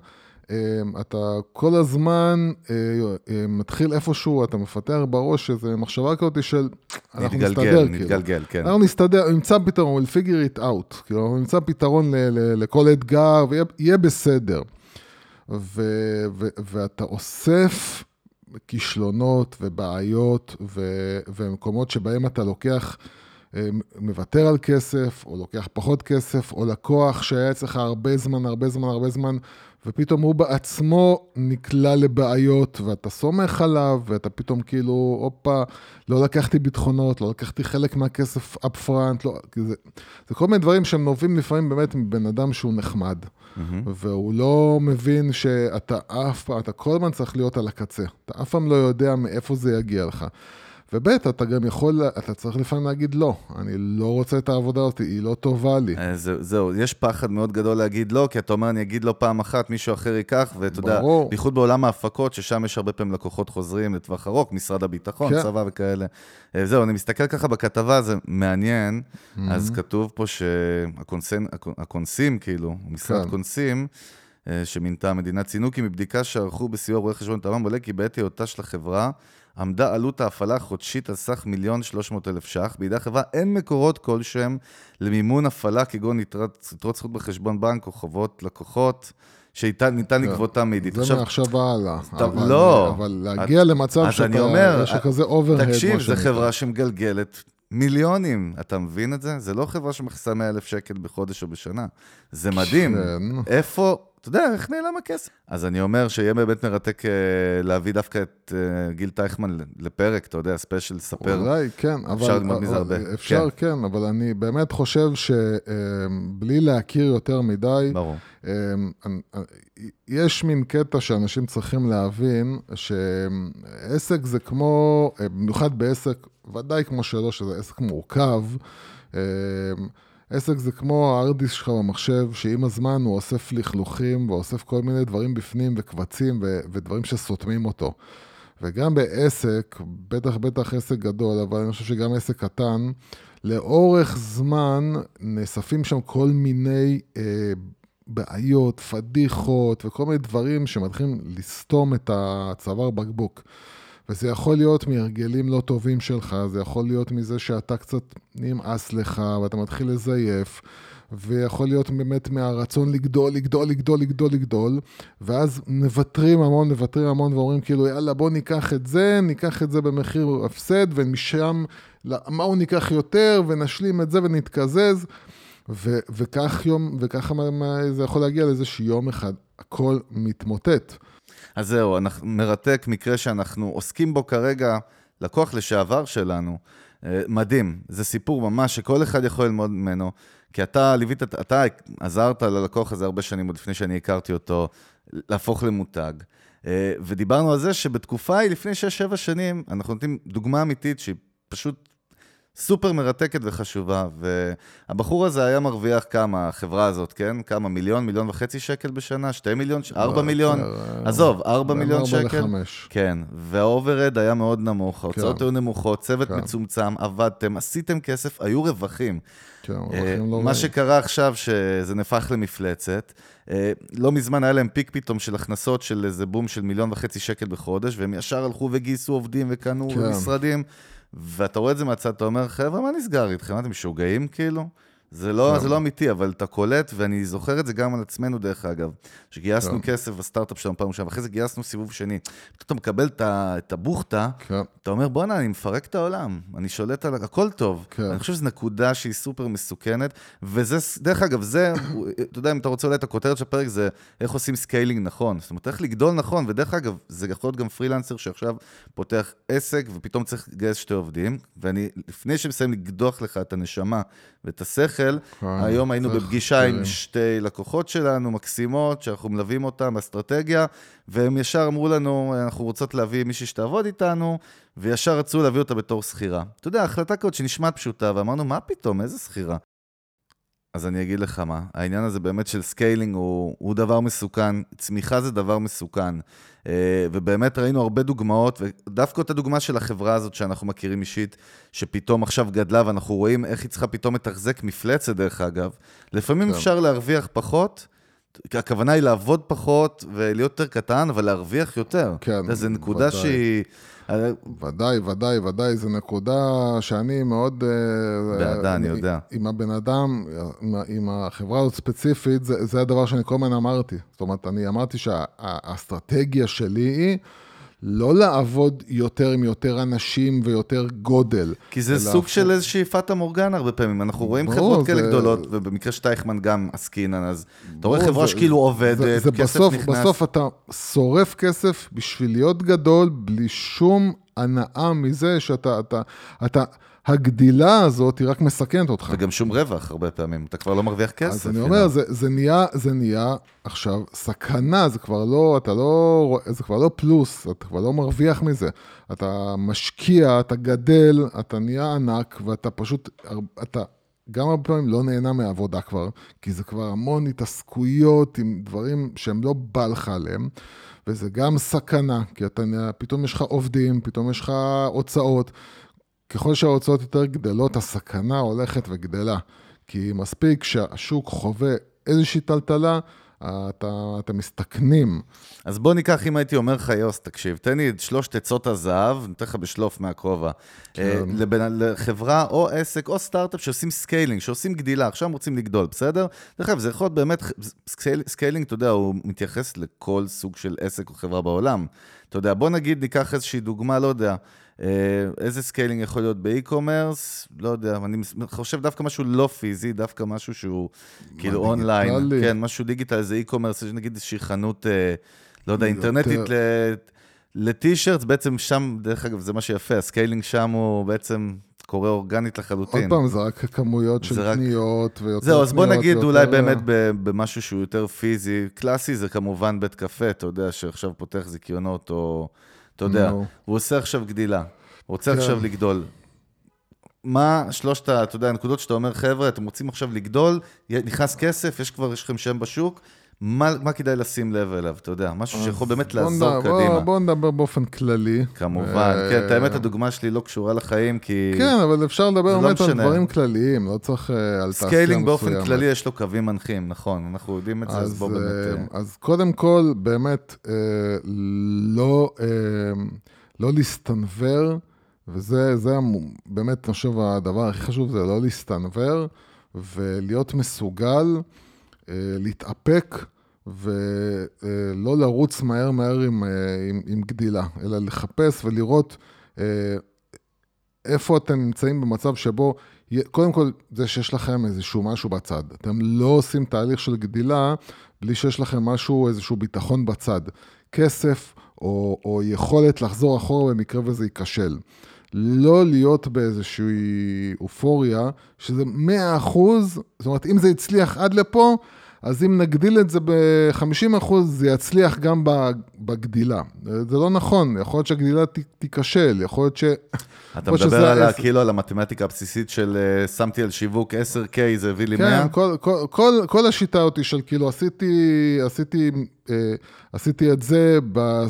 אתה כל הזמן מתחיל איפשהו, אתה מפתח בראש איזו מחשבה כזאת של, אנחנו נתגלגל, נסתדר. נתגלגל, כאילו. כן. אנחנו נסתדר, נמצא פתרון, we'll figure it out, כאילו, נמצא פתרון ל, ל, לכל אתגר, ויהיה בסדר. ו, ו, ואתה אוסף כישלונות ובעיות ו- ומקומות שבהם אתה לוקח, אה, מוותר על כסף, או לוקח פחות כסף, או לקוח שהיה אצלך הרבה זמן, הרבה זמן, הרבה זמן, ופתאום הוא בעצמו נקלע לבעיות, ואתה סומך עליו, ואתה פתאום כאילו, הופה, לא לקחתי ביטחונות, לא לקחתי חלק מהכסף up front, לא, זה, זה כל מיני דברים שהם נובעים לפעמים באמת מבן אדם שהוא נחמד. mm-hmm. והוא לא מבין שאתה אף פעם, אתה כל הזמן צריך להיות על הקצה. אתה אף פעם לא יודע מאיפה זה יגיע לך. וב', אתה גם יכול, אתה צריך לפעמים להגיד לא, אני לא רוצה את העבודה הזאת, היא לא טובה לי. אה, זה, זהו, יש פחד מאוד גדול להגיד לא, כי אתה אומר, אני אגיד לא פעם אחת, מישהו אחר ייקח, ואתה יודע, בייחוד בעולם ההפקות, ששם יש הרבה פעמים לקוחות חוזרים לטווח ארוך, משרד הביטחון, כן. צבא וכאלה. אה, זהו, אני מסתכל ככה בכתבה, זה מעניין, mm-hmm. אז כתוב פה שהקונסים, כאילו, משרד כן. קונסים, אה, שמינתה המדינה, ציינו כי מבדיקה שערכו בסיוע רואי חשבון תמ"ם עולה כי בעת היותה של החברה עמדה עלות ההפעלה החודשית על סך מיליון שלוש מאות אלף ש"ח. בידי החברה אין מקורות כלשהם למימון הפעלה, כגון יתרות זכות בחשבון בנק או חובות לקוחות. שניתן. לגבותם מיידית. זה מעכשיו והלאה. לא. אבל להגיע למצב שאתה, כזה אוברהד. תקשיב, זו חברה שמגלגלת מיליונים. אתה מבין את זה? זה לא חברה שמכסה 100 אלף שקל בחודש או בשנה. זה מדהים. כן. איפה... אתה יודע, איך נעלם הכסף? אז אני אומר שיהיה באמת מרתק uh, להביא דווקא את uh, גיל טייכמן לפרק, אתה יודע, ספיישל לספר. אולי, כן, אבל... אפשר ללמוד מזה הרבה. אפשר, כן. כן, אבל אני באמת חושב שבלי להכיר יותר מדי... ברור. יש מין קטע שאנשים צריכים להבין, שעסק זה כמו, במיוחד בעסק, ודאי כמו שלו, שזה עסק מורכב, עסק זה כמו הארדיסק שלך במחשב, שעם הזמן הוא אוסף לכלוכים ואוסף כל מיני דברים בפנים וקבצים ו- ודברים שסותמים אותו. וגם בעסק, בטח בטח עסק גדול, אבל אני חושב שגם עסק קטן, לאורך זמן נאספים שם כל מיני אה, בעיות, פדיחות וכל מיני דברים שמתחילים לסתום את הצוואר בקבוק. וזה יכול להיות מהרגלים לא טובים שלך, זה יכול להיות מזה שאתה קצת נמאס לך ואתה מתחיל לזייף, ויכול להיות באמת מהרצון לגדול, לגדול, לגדול, לגדול, לגדול, ואז מוותרים המון, מוותרים המון ואומרים כאילו, יאללה, בוא ניקח את זה, ניקח את זה במחיר הפסד, ומשם, מה הוא ניקח יותר, ונשלים את זה ונתקזז. ו- וכך יום, וככה זה יכול להגיע לאיזה שיום אחד, הכל מתמוטט. אז זהו, אנחנו, מרתק מקרה שאנחנו עוסקים בו כרגע, לקוח לשעבר שלנו. אה, מדהים, זה סיפור ממש שכל אחד יכול ללמוד ממנו, כי אתה ליווית, אתה עזרת ללקוח הזה הרבה שנים, עוד לפני שאני הכרתי אותו, להפוך למותג. אה, ודיברנו על זה שבתקופה היא, לפני 6-7 שנים, אנחנו נותנים דוגמה אמיתית שהיא פשוט סופר מרתקת וחשובה, והבחור הזה היה מרוויח כמה, החברה הזאת, כן? כמה, מיליון, מיליון וחצי שקל בשנה? שתי מיליון? ארבע לא, מיליון? עזוב, ארבע מיליון שקל? ארבע לחמש. כן, וה overhead היה מאוד נמוך, ההוצאות כן. היו נמוכות, צוות כן. מצומצם, עבדתם, עשיתם כסף, היו רווחים. כן, רווחים לא מה שקרה עכשיו, שזה נהפך למפלצת. אה, לא מזמן היה להם peak פתאום של הכנסות של איזה בום של מיליון וחצי שקל בחודש, והם ישר הלכו וגייסו עובדים וקנו כן. משרדים. ואתה רואה את זה מהצד, אתה אומר, חבר'ה, מה נסגר איתכם? אתם משוגעים כאילו? זה לא, זה לא אמיתי, אבל אתה קולט, ואני זוכר את זה גם על עצמנו, דרך אגב, שגייסנו כן. כסף בסטארט-אפ שלנו פעם ראשונה, ואחרי זה גייסנו סיבוב שני. פתאום אתה מקבל את הבוכטה, כן. אתה אומר, בואנה, אני מפרק את העולם, אני שולט על... הכל טוב. כן. אני חושב שזו נקודה שהיא סופר מסוכנת, וזה, דרך אגב, זה, אתה יודע, אם אתה רוצה אולי את הכותרת של הפרק, זה איך עושים scaling נכון. זאת אומרת, איך לגדול נכון, ודרך אגב, זה יכול להיות גם פרילנסר שעכשיו פותח עסק, ופתאום צריך לגייס שתי עובדים, ואני, לפני שמסיים לקדוח לך את הנשמה ואת השכל, היום היינו בפגישה עם שתי לקוחות שלנו, מקסימות, שאנחנו מלווים אותן באסטרטגיה, והם ישר אמרו לנו, אנחנו רוצות להביא מישהי שתעבוד איתנו, וישר רצו להביא אותה בתור שכירה. אתה יודע, החלטה כזאת שנשמעת פשוטה, ואמרנו, מה פתאום, איזה שכירה? אז אני אגיד לך מה, העניין הזה באמת של scaling הוא, הוא דבר מסוכן, צמיחה זה דבר מסוכן. אה, ובאמת ראינו הרבה דוגמאות, ודווקא אותה דוגמה של החברה הזאת שאנחנו מכירים אישית, שפתאום עכשיו גדלה, ואנחנו רואים איך היא צריכה פתאום לתחזק מפלצת, דרך אגב. לפעמים כן. אפשר להרוויח פחות, הכוונה היא לעבוד פחות ולהיות יותר קטן, אבל להרוויח יותר. כן, זו נקודה ודאי. שהיא... אה, ודאי, ודאי, ודאי, זו נקודה שאני מאוד... אה, בעדה, אני עם- יודע. עם הבן אדם, עם, עם החברה הזאת ספציפית, זה, זה הדבר שאני כל הזמן אמרתי. זאת אומרת, אני אמרתי שהאסטרטגיה שלי היא לא לעבוד יותר עם יותר אנשים ויותר גודל. כי זה סוג. של איזושהי פאטה מורגנה הרבה פעמים. אנחנו רואים ברור, חברות כאלה זה- גדולות, ובמקרה שטייכמן גם עסקינן, אז אתה רואה ברור, חברה זה- שכאילו עובדת, זה, זה כסף בסוף, נכנס. בסוף אתה שורף כסף בשביל להיות גדול, בלי שום הנאה מזה שאתה... אתה, אתה, הגדילה הזאת היא רק מסכנת אותך. וגם שום רווח הרבה פעמים, אתה כבר לא מרוויח כסף. אז אני אומר. זה, זה, נהיה, זה נהיה עכשיו סכנה, זה כבר לא, אתה לא, זה כבר לא פלוס, אתה כבר לא מרוויח מזה. אתה משקיע, אתה גדל, אתה נהיה ענק, ואתה פשוט, אתה גם הרבה פעמים לא נהנה מהעבודה כבר, כי זה כבר המון התעסקויות עם דברים שהם לא בא לך עליהם, וזה גם סכנה, כי אתה, פתאום יש לך עובדים, פתאום יש לך הוצאות. ככל שההוצאות יותר גדלות, הסכנה הולכת וגדלה. כי מספיק שהשוק חווה איזושהי טלטלה, אתה, אתם מסתכנים. אז בוא ניקח, אם הייתי אומר לך, יוס, תקשיב, תן לי את שלושת עצות הזהב, ניתן לך בשלוף מהכובע. כן. אה, לחברה או עסק או סטארט-אפ שעושים scaling, שעושים גדילה, עכשיו הם רוצים לגדול, בסדר? דרך אגב, זה יכול להיות באמת, scale- scaling, אתה יודע, הוא מתייחס לכל סוג של עסק או חברה בעולם. אתה יודע, בוא נגיד, ניקח איזושהי דוגמה, לא יודע, איזה scaling יכול להיות ב e-commerce, לא יודע, אני חושב דווקא משהו לא פיזי, דווקא משהו שהוא כאילו אונליין? כן, משהו digital, איזה e-commerce, יש נגיד איזושהי חנות, אה, לא יודע, יותר- אינטרנטית ל- ל T-shirts, בעצם שם, דרך אגב, זה מה שיפה, ה scaling שם הוא בעצם קורה אורגנית עוד לחלוטין. פעם, זה רק כמויות של רק- קניות ויותר זהו, אז בוא נגיד ויותר- אולי באמת במשהו שהוא יותר פיזי. קלאסי זה כמובן בית קפה, אתה יודע, שעכשיו פותח זיכיונות, או... אתה יודע, נו. הוא עושה עכשיו גדילה, הוא רוצה כן. עכשיו לגדול. מה שלושת, אתה יודע, הנקודות שאתה אומר, חבר'ה, אתם רוצים עכשיו לגדול, נכנס כסף, יש כבר, יש לכם שם בשוק, מה, מה כדאי לשים לב אליו, אתה יודע, משהו שיכול באמת בוא לעזור נדבר- קדימה. בוא, בוא נדבר באופן כללי. כמובן, אה, כן, את האמת, הדוגמה שלי לא קשורה לחיים, כי... כן, אבל אפשר לדבר לא באמת על משנה. דברים כלליים, לא צריך אה, על תעשייה מסוימת. scaling באופן כללי יש לו קווים מנחים, נכון, אנחנו יודעים את זה, אז אז, בוא אה, באמת... אה, אז קודם כל, באמת, אה, לא, אה, לא להסתנוור, וזה זה באמת, אני חושב, הדבר הכי חשוב זה לא להסתנוור, ולהיות מסוגל להתאפק, ולא לרוץ מהר מהר עם, אה, עם, עם גדילה, אלא לחפש ולראות אה, איפה אתם נמצאים במצב שבו, קודם כל, זה שיש לכם איזשהו משהו בצד. אתם לא עושים תהליך של גדילה בלי שיש לכם משהו, איזשהו ביטחון בצד. כסף או, או יכולת לחזור אחורה במקרה וזה ייכשל. לא להיות באיזושהי אופוריה, שזה 100 אחוז, זאת אומרת, אם זה הצליח עד לפה, אז אם נגדיל את זה ב-50 אחוז, זה יצליח גם בגדילה. זה לא נכון, יכול להיות שהגדילה תיכשל, יכול להיות ש... אתה או שזה מדבר על ה-. כאילו על המתמטיקה הבסיסית של אה, שמתי על שיווק 10K, זה הביא לי 100? כן, כל, כל, כל, כל השיטה הזאתי של כאילו עשיתי, עשיתי, אה, עשיתי את זה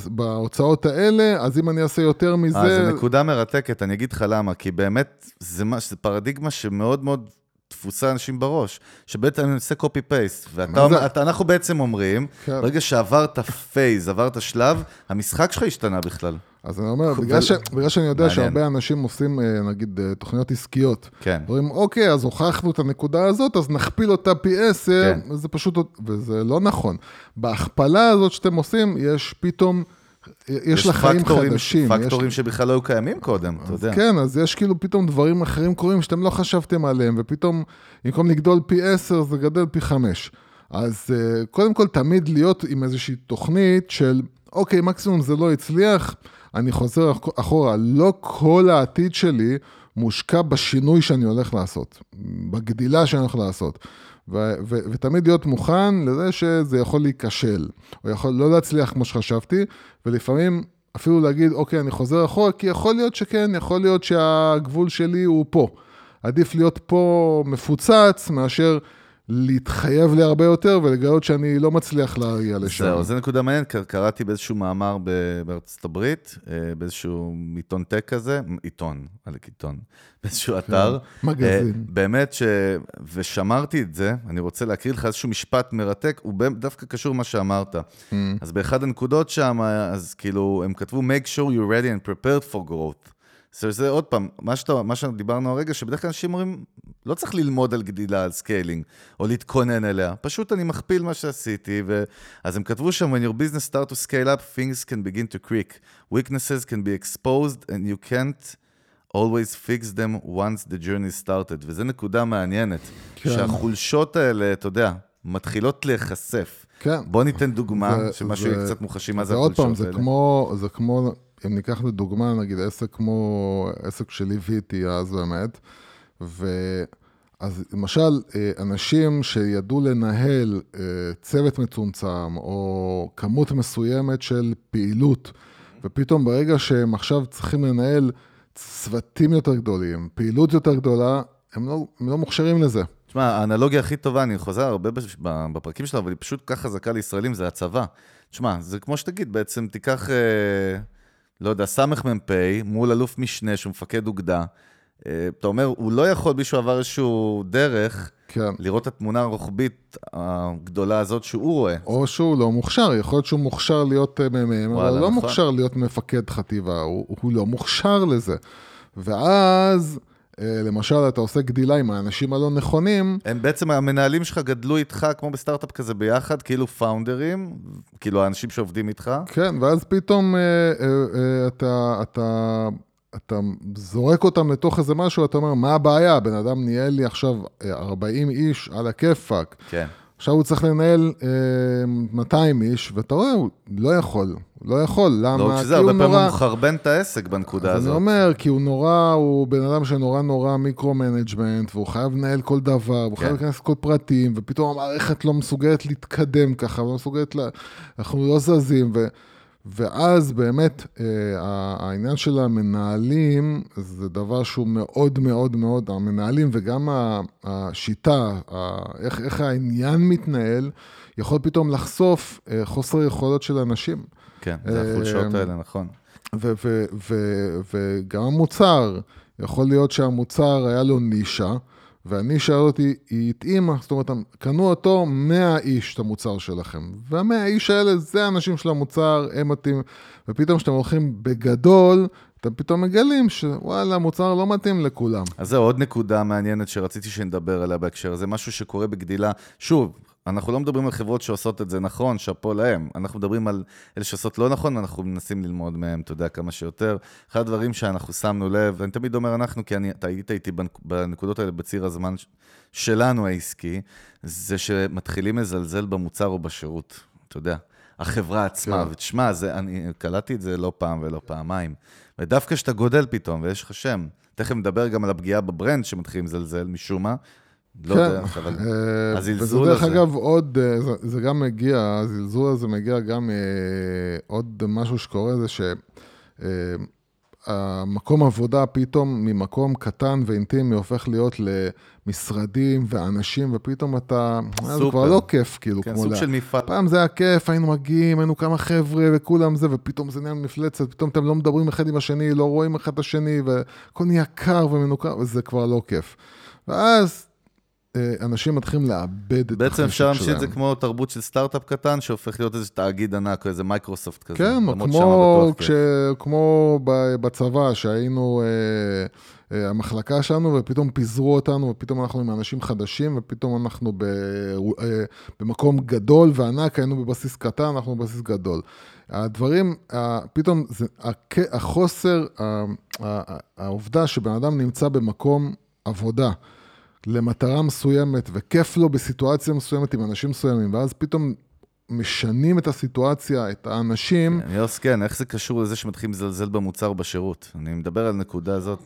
בהוצאות האלה, אז אם אני אעשה יותר מזה... אה, זו נקודה מרתקת, אני אגיד לך למה, כי באמת, זה, מה, זה פרדיגמה שמאוד מאוד תפוסה אנשים בראש, שבעצם אני עושה copy paste, ואתה מה זה? אומר, אתה, אנחנו בעצם אומרים, כן. ברגע שעברת phase, עברת שלב, המשחק שלך השתנה בכלל. אז אני אומר, בגלל, ש, בגלל שאני יודע מעניין. שהרבה אנשים עושים, אה, נגיד, אה, תוכניות עסקיות, כן. אומרים, אוקיי, אז הוכחנו את הנקודה הזאת, אז נכפיל אותה פי עשר, כן. זה פשוט, וזה לא נכון. בהכפלה הזאת שאתם עושים, יש פתאום, יש לך חיים חדשים. פקטורים יש, שבכלל לא היו קיימים קודם, אתה יודע. כן, אז יש כאילו פתאום דברים אחרים קורים שאתם לא חשבתם עליהם, ופתאום, במקום לגדול פי עשר, זה גדל פי חמש. אז אה, קודם כל, תמיד להיות עם איזושהי תוכנית של, אוקיי, מקסימום זה לא הצליח, אני חוזר אח- אחורה. לא כל העתיד שלי מושקע בשינוי שאני הולך לעשות, בגדילה שאני הולך לעשות. ו- ו- ותמיד להיות מוכן לזה שזה יכול להיכשל, או יכול לא להצליח כמו שחשבתי, ולפעמים אפילו להגיד, אוקיי, אני חוזר אחורה, כי יכול להיות שכן, יכול להיות שהגבול שלי הוא פה. עדיף להיות פה מפוצץ מאשר להתחייב לי הרבה יותר ולגלות שאני לא מצליח להגיע לשם. זהו, זו נקודה מעניינת, קר- קראתי באיזשהו מאמר בארצות הברית, אה, באיזשהו עיתון טק כזה, עיתון, עלק עיתון, באיזשהו אתר. כן, מגזין. אה, באמת ש... ושמרתי את זה, אני רוצה להקריא לך איזשהו משפט מרתק, הוא דווקא קשור למה שאמרת. Mm. אז באחד הנקודות שם, אז כאילו, הם כתבו, make sure you're ready and prepared for growth. זה, זה עוד פעם, מה, שאתה, מה שדיברנו הרגע, שבדרך כלל אנשים אומרים, לא צריך ללמוד על גדילה, על scaling, או להתכונן אליה, פשוט אני מכפיל מה שעשיתי, ו... אז הם כתבו שם, when your business start to scale up, things can begin to creak. Weaknesses can be exposed, and you can't always fix them once the journey started. וזו נקודה מעניינת, כן. שהחולשות האלה, אתה יודע, מתחילות להיחשף. כן. בוא ניתן דוגמה, זה- שמה זה- שיהיה קצת מוחשי, מה זה זה עוד החולשות פעם, זה האלה. כמו, זה כמו, אם ניקח לדוגמה, נגיד עסק כמו עסק שליוויתי אז באמת, ואז למשל, אה, אנשים שידעו לנהל אה, צוות מצומצם, או כמות מסוימת של פעילות, ופתאום ברגע שהם עכשיו צריכים לנהל צוותים יותר גדולים, פעילות יותר גדולה, הם לא, הם לא מוכשרים לזה. תשמע, האנלוגיה הכי טובה, אני חוזר הרבה בפרקים שלה, אבל היא פשוט כך חזקה לישראלים, זה הצבא. תשמע, זה כמו שתגיד, בעצם תיקח, אה, לא יודע, סמ"פ מול אלוף משנה שהוא מפקד אוגדה. אה, אתה אומר, הוא לא יכול, מישהו עבר איזשהו דרך, כן. לראות את התמונה הרוחבית הגדולה הזאת שהוא רואה. או שהוא לא מוכשר, יכול להיות שהוא מוכשר להיות מ"מ, אבל לא נכון. מוכשר להיות מפקד חטיבה, הוא, הוא לא מוכשר לזה. ואז, למשל, אתה עושה גדילה עם האנשים הלא נכונים, הם בעצם, המנהלים שלך גדלו איתך כמו בסטארט-אפ כזה ביחד, כאילו פאונדרים, כאילו האנשים שעובדים איתך. כן, ואז פתאום אה, אה, אה, אתה, אתה, אתה זורק אותם לתוך איזה משהו, אתה אומר, מה הבעיה? הבן אדם ניהל לי עכשיו אה, 40 איש על הכיפאק. כן. עכשיו הוא צריך לנהל אה, 200 איש, ואתה רואה, הוא לא יכול, הוא לא יכול, למה? לא רק שזה, הוא הרבה פעמים נורא- הוא מחרבן את העסק בנקודה הזאת. אני אומר, כי הוא נורא, הוא בן אדם שנורא נורא micro-management, והוא חייב לנהל כל דבר, והוא כן. חייב להיכנס לכל פרטים, ופתאום המערכת לא מסוגלת להתקדם ככה, לא מסוגלת, לה... אנחנו לא זזים, ו... ואז באמת אה, העניין של המנהלים זה דבר שהוא מאוד מאוד מאוד, המנהלים וגם השיטה, איך, איך העניין מתנהל, יכול פתאום לחשוף אה, חוסר יכולות של אנשים. כן, זה החולשות אה, האלה, נכון. וגם המוצר, יכול להיות שהמוצר היה לו נישה, והנישה הזאת היא- היא התאימה, זאת אומרת, קנו אותו 100 איש, את המוצר שלכם. והמאה איש האלה, זה האנשים של המוצר, הם מתאים, ופתאום כשאתם הולכים בגדול, אתם פתאום מגלים שוואלה, המוצר לא מתאים לכולם. אז זהו, עוד נקודה מעניינת שרציתי שנדבר עליה בהקשר הזה, משהו שקורה בגדילה. שוב, אנחנו לא מדברים על חברות שעושות את זה נכון, שאפו להם. אנחנו מדברים על אלה שעושות לא נכון, ואנחנו מנסים ללמוד מהם, אתה יודע, כמה שיותר. אחד הדברים שאנחנו שמנו לב, ואני תמיד אומר אנחנו, כי אני, אתה היית איתי בנק- בנקודות האלה בציר הזמן שלנו העסקי, זה שמתחילים לזלזל במוצר או בשירות, אתה יודע. החברה עצמה, כן. ותשמע, זה, אני קלטתי את זה לא פעם ולא פעמיים. ודווקא כשאתה גודל פתאום, ויש לך שם, תכף נדבר גם על הפגיעה בברנד שמתחילים לזלזל משום מה. לא יודע, אבל... אה, הזלזול וזה דרך הזה. אגב עוד, אה, זה, זה גם מגיע, הזלזול הזה מגיע גם אה, עוד משהו שקורה זה שהמקום עבודה פתאום ממקום קטן ואינטימי הופך להיות למשרדים ואנשים, ופתאום אתה, אה, זה סופר. כבר לא כיף כאילו, כן, כמו סוג לה- של מפעל. פעם זה היה כיף, היינו מגיעים, היינו כמה חבר'ה וכולם זה, ופתאום זה נהיה מפלצת, פתאום אתם לא מדברים אחד עם השני, לא רואים אחד את השני, והכל נהיה קר ומנוכר, וזה כבר לא כיף. ואז אנשים מתחילים לאבד את בעצם החשק אפשר להמשיך את זה שלהם. כמו תרבות של סטארט-אפ קטן, שהופך להיות איזה תאגיד ענק, איזה מייקרוסופט כזה. כן, כמו, כש. כמו בצבא, שהיינו, אה, אה, המחלקה שלנו, ופתאום פיזרו אותנו, ופתאום אנחנו עם אנשים חדשים, ופתאום אנחנו ב, אה, במקום גדול וענק, היינו בבסיס קטן, אנחנו בבסיס גדול. הדברים, פתאום, זה, החוסר, העובדה שבן אדם נמצא במקום עבודה, למטרה מסוימת, וכיף לו בסיטואציה מסוימת עם אנשים מסוימים, ואז פתאום משנים את הסיטואציה, את האנשים, כן, יוס, כן, איך זה קשור לזה שמתחילים לזלזל במוצר בשירות? אני מדבר על הנקודה הזאת.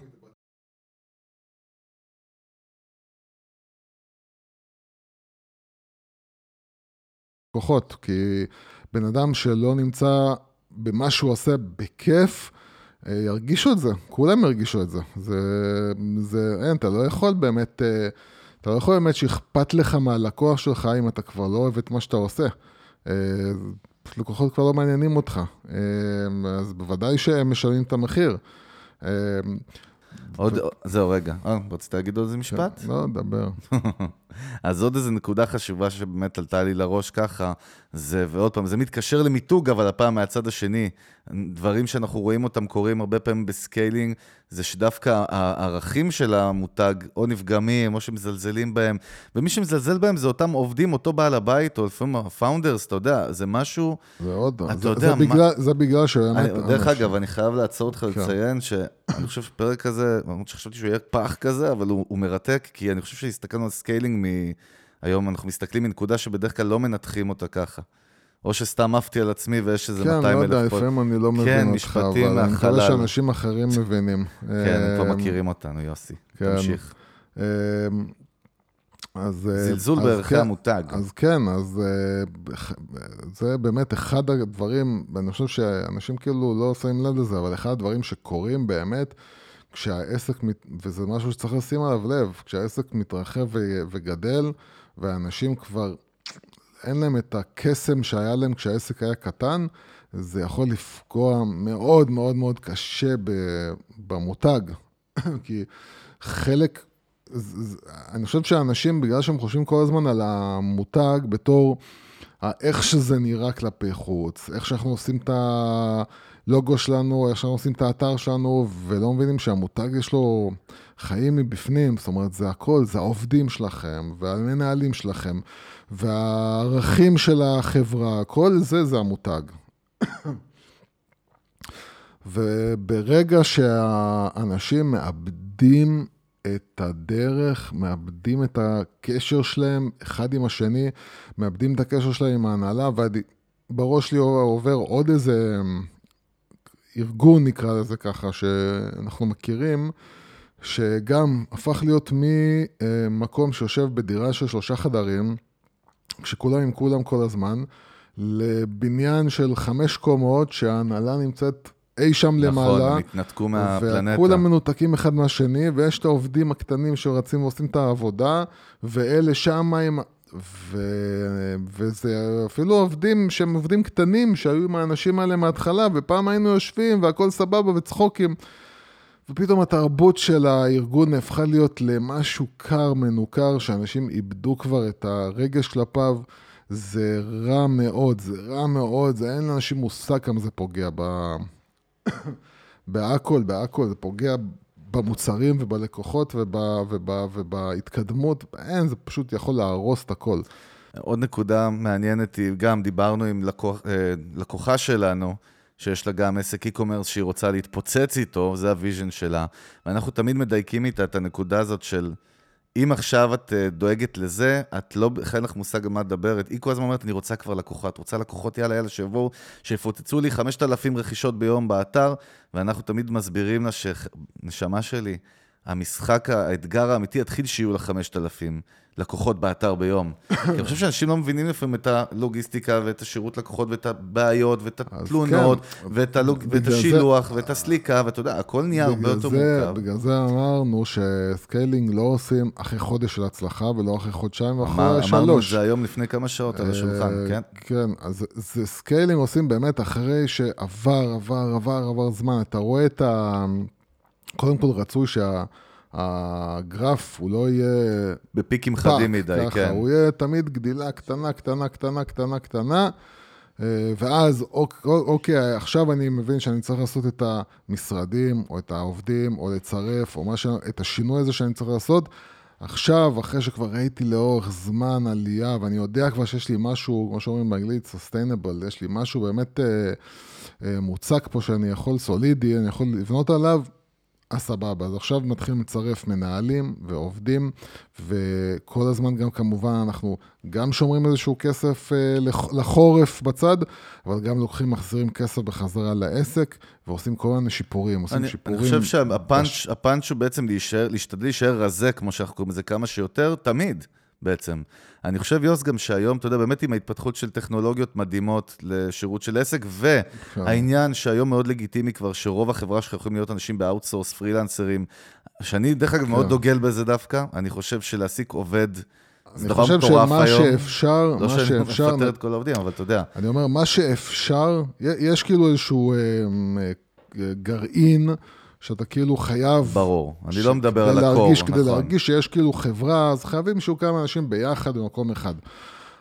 כוחות, כי בן אדם שלא נמצא במה שהוא עושה בכיף, ירגישו את זה, כולם ירגישו את זה. זה, זה אין, אתה לא יכול באמת אה, אתה לא יכול באמת שאכפת לך מהלקוח שלך אם אתה כבר לא אוהב את מה שאתה עושה. אה, לקוחות כבר לא מעניינים אותך, אה, אז בוודאי שהם משלמים את המחיר. עוד, זהו, רגע. אה, רצית להגיד עוד איזה משפט? לא, דבר. אז עוד איזו נקודה חשובה שבאמת עלתה לי לראש ככה, זה, ועוד פעם, זה מתקשר למיתוג, אבל הפעם מהצד השני, דברים שאנחנו רואים אותם קורים הרבה פעמים ב scaling, זה שדווקא הערכים של המותג או נפגמים, או שמזלזלים בהם, ומי שמזלזל בהם זה אותם עובדים, אותו בעל הבית, או לפעמים ה founders, אתה יודע, זה משהו... זה עוד, אתה זה, יודע, זה, בגלל, מה... זה בגלל שבאמת... דרך אגב, אני חייב לעצור אותך כן. לציין שאני חושב שפרק כזה, למרות שחשבתי שהוא יהיה פח כזה, אבל הוא, הוא מרתק, כי אני חושב שהסתכלנו על scaling מ... היום אנחנו מסתכלים מנקודה שבדרך כלל לא מנתחים אותה ככה. או שסתם עפתי על עצמי ויש איזה 200 אלף... כן, לא יודע, לפעמים אני לא מבין כן, אותך, אבל אני מקווה מהחלל. שאנשים אחרים מבינים. כן, הם כבר אה, מכירים אותנו, יוסי. כן. תמשיך. אה, אז... אה, זלזול בערכי כן, המותג. אז כן, אז זה באמת אחד הדברים, ואני חושב שאנשים כאילו לא שמים לב לזה, אבל אחד הדברים שקורים באמת, כשהעסק, מת- וזה משהו שצריך לשים עליו לב, כשהעסק מתרחב ו- וגדל, ואנשים כבר, אין להם את הקסם שהיה להם כשהעסק היה קטן, זה יכול לפגוע מאוד מאוד מאוד קשה במותג. כי חלק, אני חושב שאנשים, בגלל שהם חושבים כל הזמן על המותג בתור ה- איך שזה נראה כלפי חוץ, איך שאנחנו עושים את הלוגו שלנו, איך שאנחנו עושים את האתר שלנו, ולא מבינים שהמותג יש לו חיים מבפנים, זאת אומרת, זה הכל, זה העובדים שלכם, והמנהלים שלכם, והערכים של החברה, כל זה זה המותג. וברגע שהאנשים מאבדים את הדרך, מאבדים את הקשר שלהם אחד עם השני, מאבדים את הקשר שלהם עם ההנהלה, ובראש שלי עובר עוד איזה ארגון, נקרא לזה ככה, שאנחנו מכירים, שגם הפך להיות ממקום שיושב בדירה של שלושה חדרים, כשכולם עם כולם כל הזמן, לבניין של חמש קומות שההנהלה נמצאת אי שם למעלה. נכון, התנתקו מהפלנטה. וכולם מנותקים אחד מהשני, ויש את העובדים הקטנים שרצים ועושים את העבודה, ואלה שם עם... ו... וזה אפילו עובדים שהם עובדים קטנים, שהיו עם האנשים האלה מההתחלה, ופעם היינו יושבים והכל סבבה וצחוקים. ופתאום התרבות של הארגון הפכה להיות למשהו קר, מנוכר, שאנשים איבדו כבר את הרגש כלפיו. זה רע מאוד, זה רע מאוד, זה אין לאנשים מושג כמה זה פוגע ב... בהכל, בהכל, זה פוגע במוצרים ובלקוחות וב, וב, ובהתקדמות, אין, זה פשוט יכול להרוס את הכל. עוד נקודה מעניינת היא, גם דיברנו עם לקוח, אה, לקוחה שלנו, שיש לה גם עסק e-commerce שהיא רוצה להתפוצץ איתו, זה ה vision שלה. ואנחנו תמיד מדייקים איתה את הנקודה הזאת של, אם עכשיו את אה, דואגת לזה, את לא, אין לך מושג על מה את מדברת. היא כל הזמן אומרת, אני רוצה כבר לקוחות, רוצה לקוחות, יאללה, יאללה, שיבואו, שיפוצצו לי 5,000 רכישות ביום באתר, ואנחנו תמיד מסבירים לה שנשמה שלי, המשחק, האתגר האמיתי יתחיל שיהיו לה 5,000 לקוחות באתר ביום. כי אני חושב שאנשים לא מבינים לפעמים את הלוגיסטיקה ואת השירות לקוחות ואת הבעיות ואת התלונות כן. ואת, הלוג... ואת בגלל זה- השילוח ואת הסליקה, ואתה יודע, הכל נהיה הרבה יותר מורכב. בגלל זה אמרנו ש scaling לא עושים אחרי חודש של הצלחה, ולא אחרי חודשיים אמר, ואחרי אמרנו את שלוש. זה היום לפני כמה שעות על השולחן, אה, כן? כן, אז זה scaling עושים באמת אחרי שעבר, עבר, עבר, עבר זמן. אתה רואה את ה... קודם כל רצוי שהגרף הוא לא יהיה בפיקים, חדים מדי, ככה, כן. הוא יהיה תמיד גדילה קטנה, קטנה, קטנה, קטנה, קטנה, אה, ואז אוק- אוקיי, עכשיו אני מבין שאני צריך לעשות את המשרדים, או את העובדים, או לצרף, או מה ש... את השינוי הזה שאני צריך לעשות. עכשיו, אחרי שכבר ראיתי לאורך זמן עלייה, ואני יודע כבר שיש לי משהו, כמו שאומרים באנגלית, sustainable, יש לי משהו באמת אה, אה, מוצק פה שאני יכול, סולידי, אני יכול לבנות עליו, אז סבבה, אז עכשיו מתחילים לצרף מנהלים ועובדים, וכל הזמן גם כמובן אנחנו גם שומרים איזשהו כסף אה, לח- לחורף בצד, אבל גם לוקחים, מחזירים כסף בחזרה לעסק, ועושים כל מיני שיפורים, עושים אני, שיפורים. אני חושב שהפאנץ', הפאנץ' הוא בעצם להישאר, להשתדל להישאר רזה, כמו שאנחנו קוראים לזה, כמה שיותר, תמיד בעצם. אני חושב, יוס, גם שהיום, אתה יודע, באמת עם ההתפתחות של טכנולוגיות מדהימות לשירות של עסק, והעניין שהיום מאוד לגיטימי כבר, שרוב החברה שלך יכולים להיות אנשים ב outsource, פרילנסרים, שאני דרך אגב מאוד כן. דוגל בזה דווקא, אני חושב שלהעסיק עובד אני חושב שמה. שאפשר, לא מה שאני שאפשר, מפטר את כל העובדים, אבל אתה יודע. אני אומר, מה שאפשר, יש כאילו איזשהו אה, אה, גרעין שאתה כאילו חייב... ברור. אני ש- לא מדבר על הקור, להרגיש, כדי נכון. להרגיש שיש כאילו חברה, אז חייבים שיהיו כמה אנשים ביחד במקום אחד.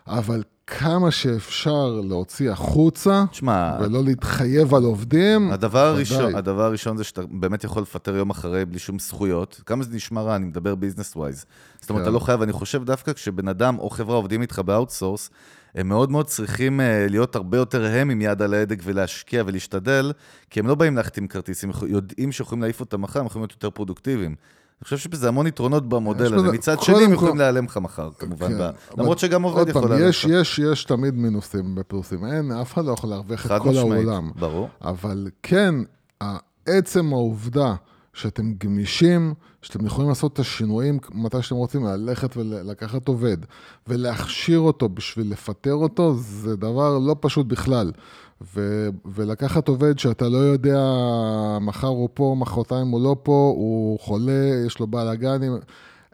אבל כמה שאפשר להוציא החוצה, תשמע, ולא להתחייב על עובדים, הדבר. הראשון, הדבר הראשון זה שאתה באמת יכול לפטר יום אחרי בלי שום זכויות. כמה זה נשמע רע, אני מדבר ביזנס ווייז. זאת אומרת, כן. אתה לא חייב, אני חושב דווקא כשבן אדם או חברה עובדים איתך ב outsource, הם מאוד מאוד צריכים אה, להיות הרבה יותר הם עם יד על ההדק ולהשקיע ולהשתדל, כי הם לא באים להחתים כרטיסים, הם יודעים שיכולים להעיף אותם מחר, הם יכולים להיות יותר פרודוקטיביים. אני חושב שבזה המון יתרונות במודל הזה. מצד שני, הם יכולים להיעלם לך מחר, כמובן. כן, ב- למרות שגם עובד עוד יכול פעם, להיעלם לך. יש, יש תמיד מינוסים בפלוסים. אין, אף אחד לא יכול להרוויח את כל משמעית, העולם. ברור. אבל כן, עצם העובדה שאתם גמישים, שאתם יכולים לעשות את השינויים מתי שאתם רוצים, ללכת ולקחת עובד, ולהכשיר אותו בשביל לפטר אותו, זה דבר לא פשוט בכלל. ו- ולקחת עובד שאתה לא יודע מחר הוא פה, מחרתיים הוא לא פה, הוא חולה, יש לו בלאגנים,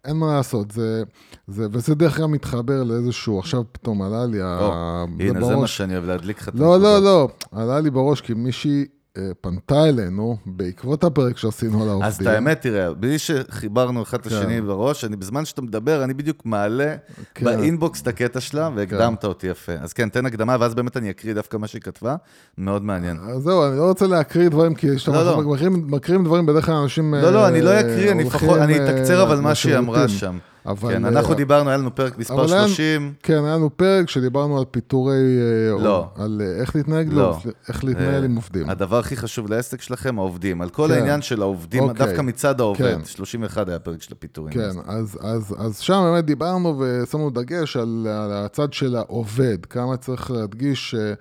אין מה לעשות, זה, זה, וזה דרך אגב מתחבר לאיזשהו, עכשיו פתאום עלה לי, או, ה- הנה, זה מה בראש. שאני אוהב, להדליק לך את לא, לא. לא, עלה לי בראש כי מישהי פנתה אלינו בעקבות הפרק שעשינו על העובדים. אז את האמת, תראה, בלי שחיברנו אחד את כן. השני בראש, אני בזמן שאתה מדבר, אני בדיוק מעלה כן. באינבוקס את הקטע שלה, והקדמת אותי יפה. אז כן, תן הקדמה, ואז באמת אני אקריא דווקא מה שהיא כתבה, מאוד מעניין. אז זהו, אני לא רוצה להקריא דברים, כי כשאתם לא, לא. מקריאים- דברים, בדרך כלל אנשים... לא, לא, אני לא אה, אקריא, אני אה, אתקצר אבל מה שהיא אמרה. שם. אבל, כן, אה, אנחנו דיברנו, היה לנו פרק מספר אבל אין- 30. כן, היה לנו פרק שדיברנו על פיטורי... אה, לא. על אה, איך להתנהג, לא. איך להתנהל אה, עם עובדים. הדבר הכי חשוב לעסק שלכם, העובדים. על כל כן. העניין של העובדים, אוקיי. דווקא מצד העובד. כן. 31 היה פרק של הפיטורים. כן, אז, שם באמת דיברנו ושמנו דגש על, הצד של העובד, כמה צריך להדגיש אה,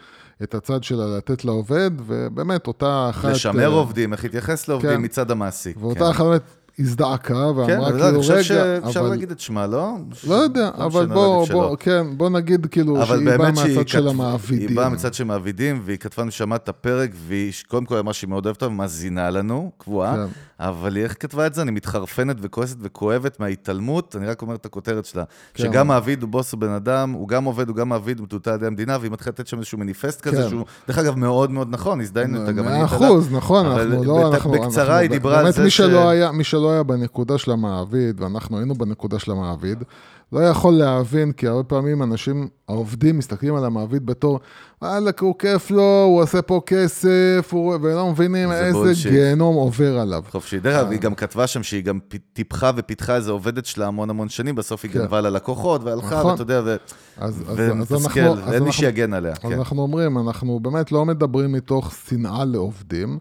את הצד של לתת לעובד, ובאמת אותה אחת... לשמר אה, עובדים, איך להתייחס לעובדים כן. מצד המעסיק. ואותה כן. אחת באמת הזדעקה כן, ואמרה אבל לא, כאילו, אני חושב רגע, שאפשר אבל... להגיד את שמה, לא? לא יודע, לא אבל משנה, בוא, כן, בוא נגיד כאילו אבל שהיא באה מהצד של המעבידים. היא באה מצד של מעבידים, והיא כתבה שמעת את הפרק, והיא קודם כל אמרה שהיא מאוד אוהבת אותה ומאזינה לנו, קבועה, כן. אבל היא איך כתבה את זה? אני מתחרפנת וכועסת וכואבת מההתעלמות, אני רק אומר את הכותרת שלה, כן. שגם מעביד הוא בוס הוא בן אדם, הוא גם עובד, הוא גם מעביד, הוא מטולטל על ידי המדינה, והיא מתחילה לתת שם איזשהו מניפסט כזה, כן. שהוא, דרך אגב, מאוד מאוד נכון, הזדיינו איתה, גם אני מאה איתה. אחוז, נכון, אבל אנחנו בת- לא, אנחנו... בקצרה אנחנו- היא דיברה על באמת, זה מי ש- היה, מי שלא היה בנקודה של המעביד, ואנחנו היינו בנקודה של המעביד, לא יכול להבין, כי הרבה פעמים אנשים, העובדים מסתכלים על המעביד בתור, וואלה, הוא כיף לו, הוא עושה פה כסף, הוא... ולא מבינים זה איזה בולשיט. גיהנום עובר עליו. חופשי. דרך אגב, היא גם כתבה שם שהיא גם טיפחה ופיתחה איזה עובדת שלה המון המון שנים, בסוף היא כן. גנבה ללקוחות והלכה, נכון. ואתה יודע, ו- אז, אז, אז ומתסכל, ואין מי שיגן עליה. אז כן. אנחנו אומרים, אנחנו באמת לא מדברים מתוך שנאה לעובדים,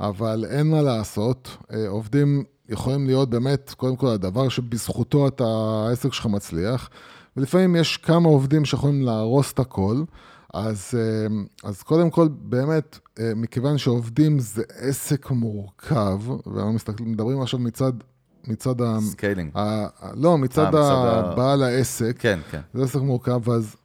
אבל אין מה לעשות. אה, עובדים יכולים להיות באמת, קודם כל, הדבר שבזכותו אתה, העסק שלך מצליח, ולפעמים יש כמה עובדים שיכולים להרוס את הכל. אז, אה, אז קודם כל, באמת, אה, מכיוון שעובדים זה עסק מורכב, ואנחנו מדברים עכשיו מצד, מצד ה... scaling. ה... לא, מצד מצד ה- הבעל העסק, כן, כן. זה עסק מורכב, אז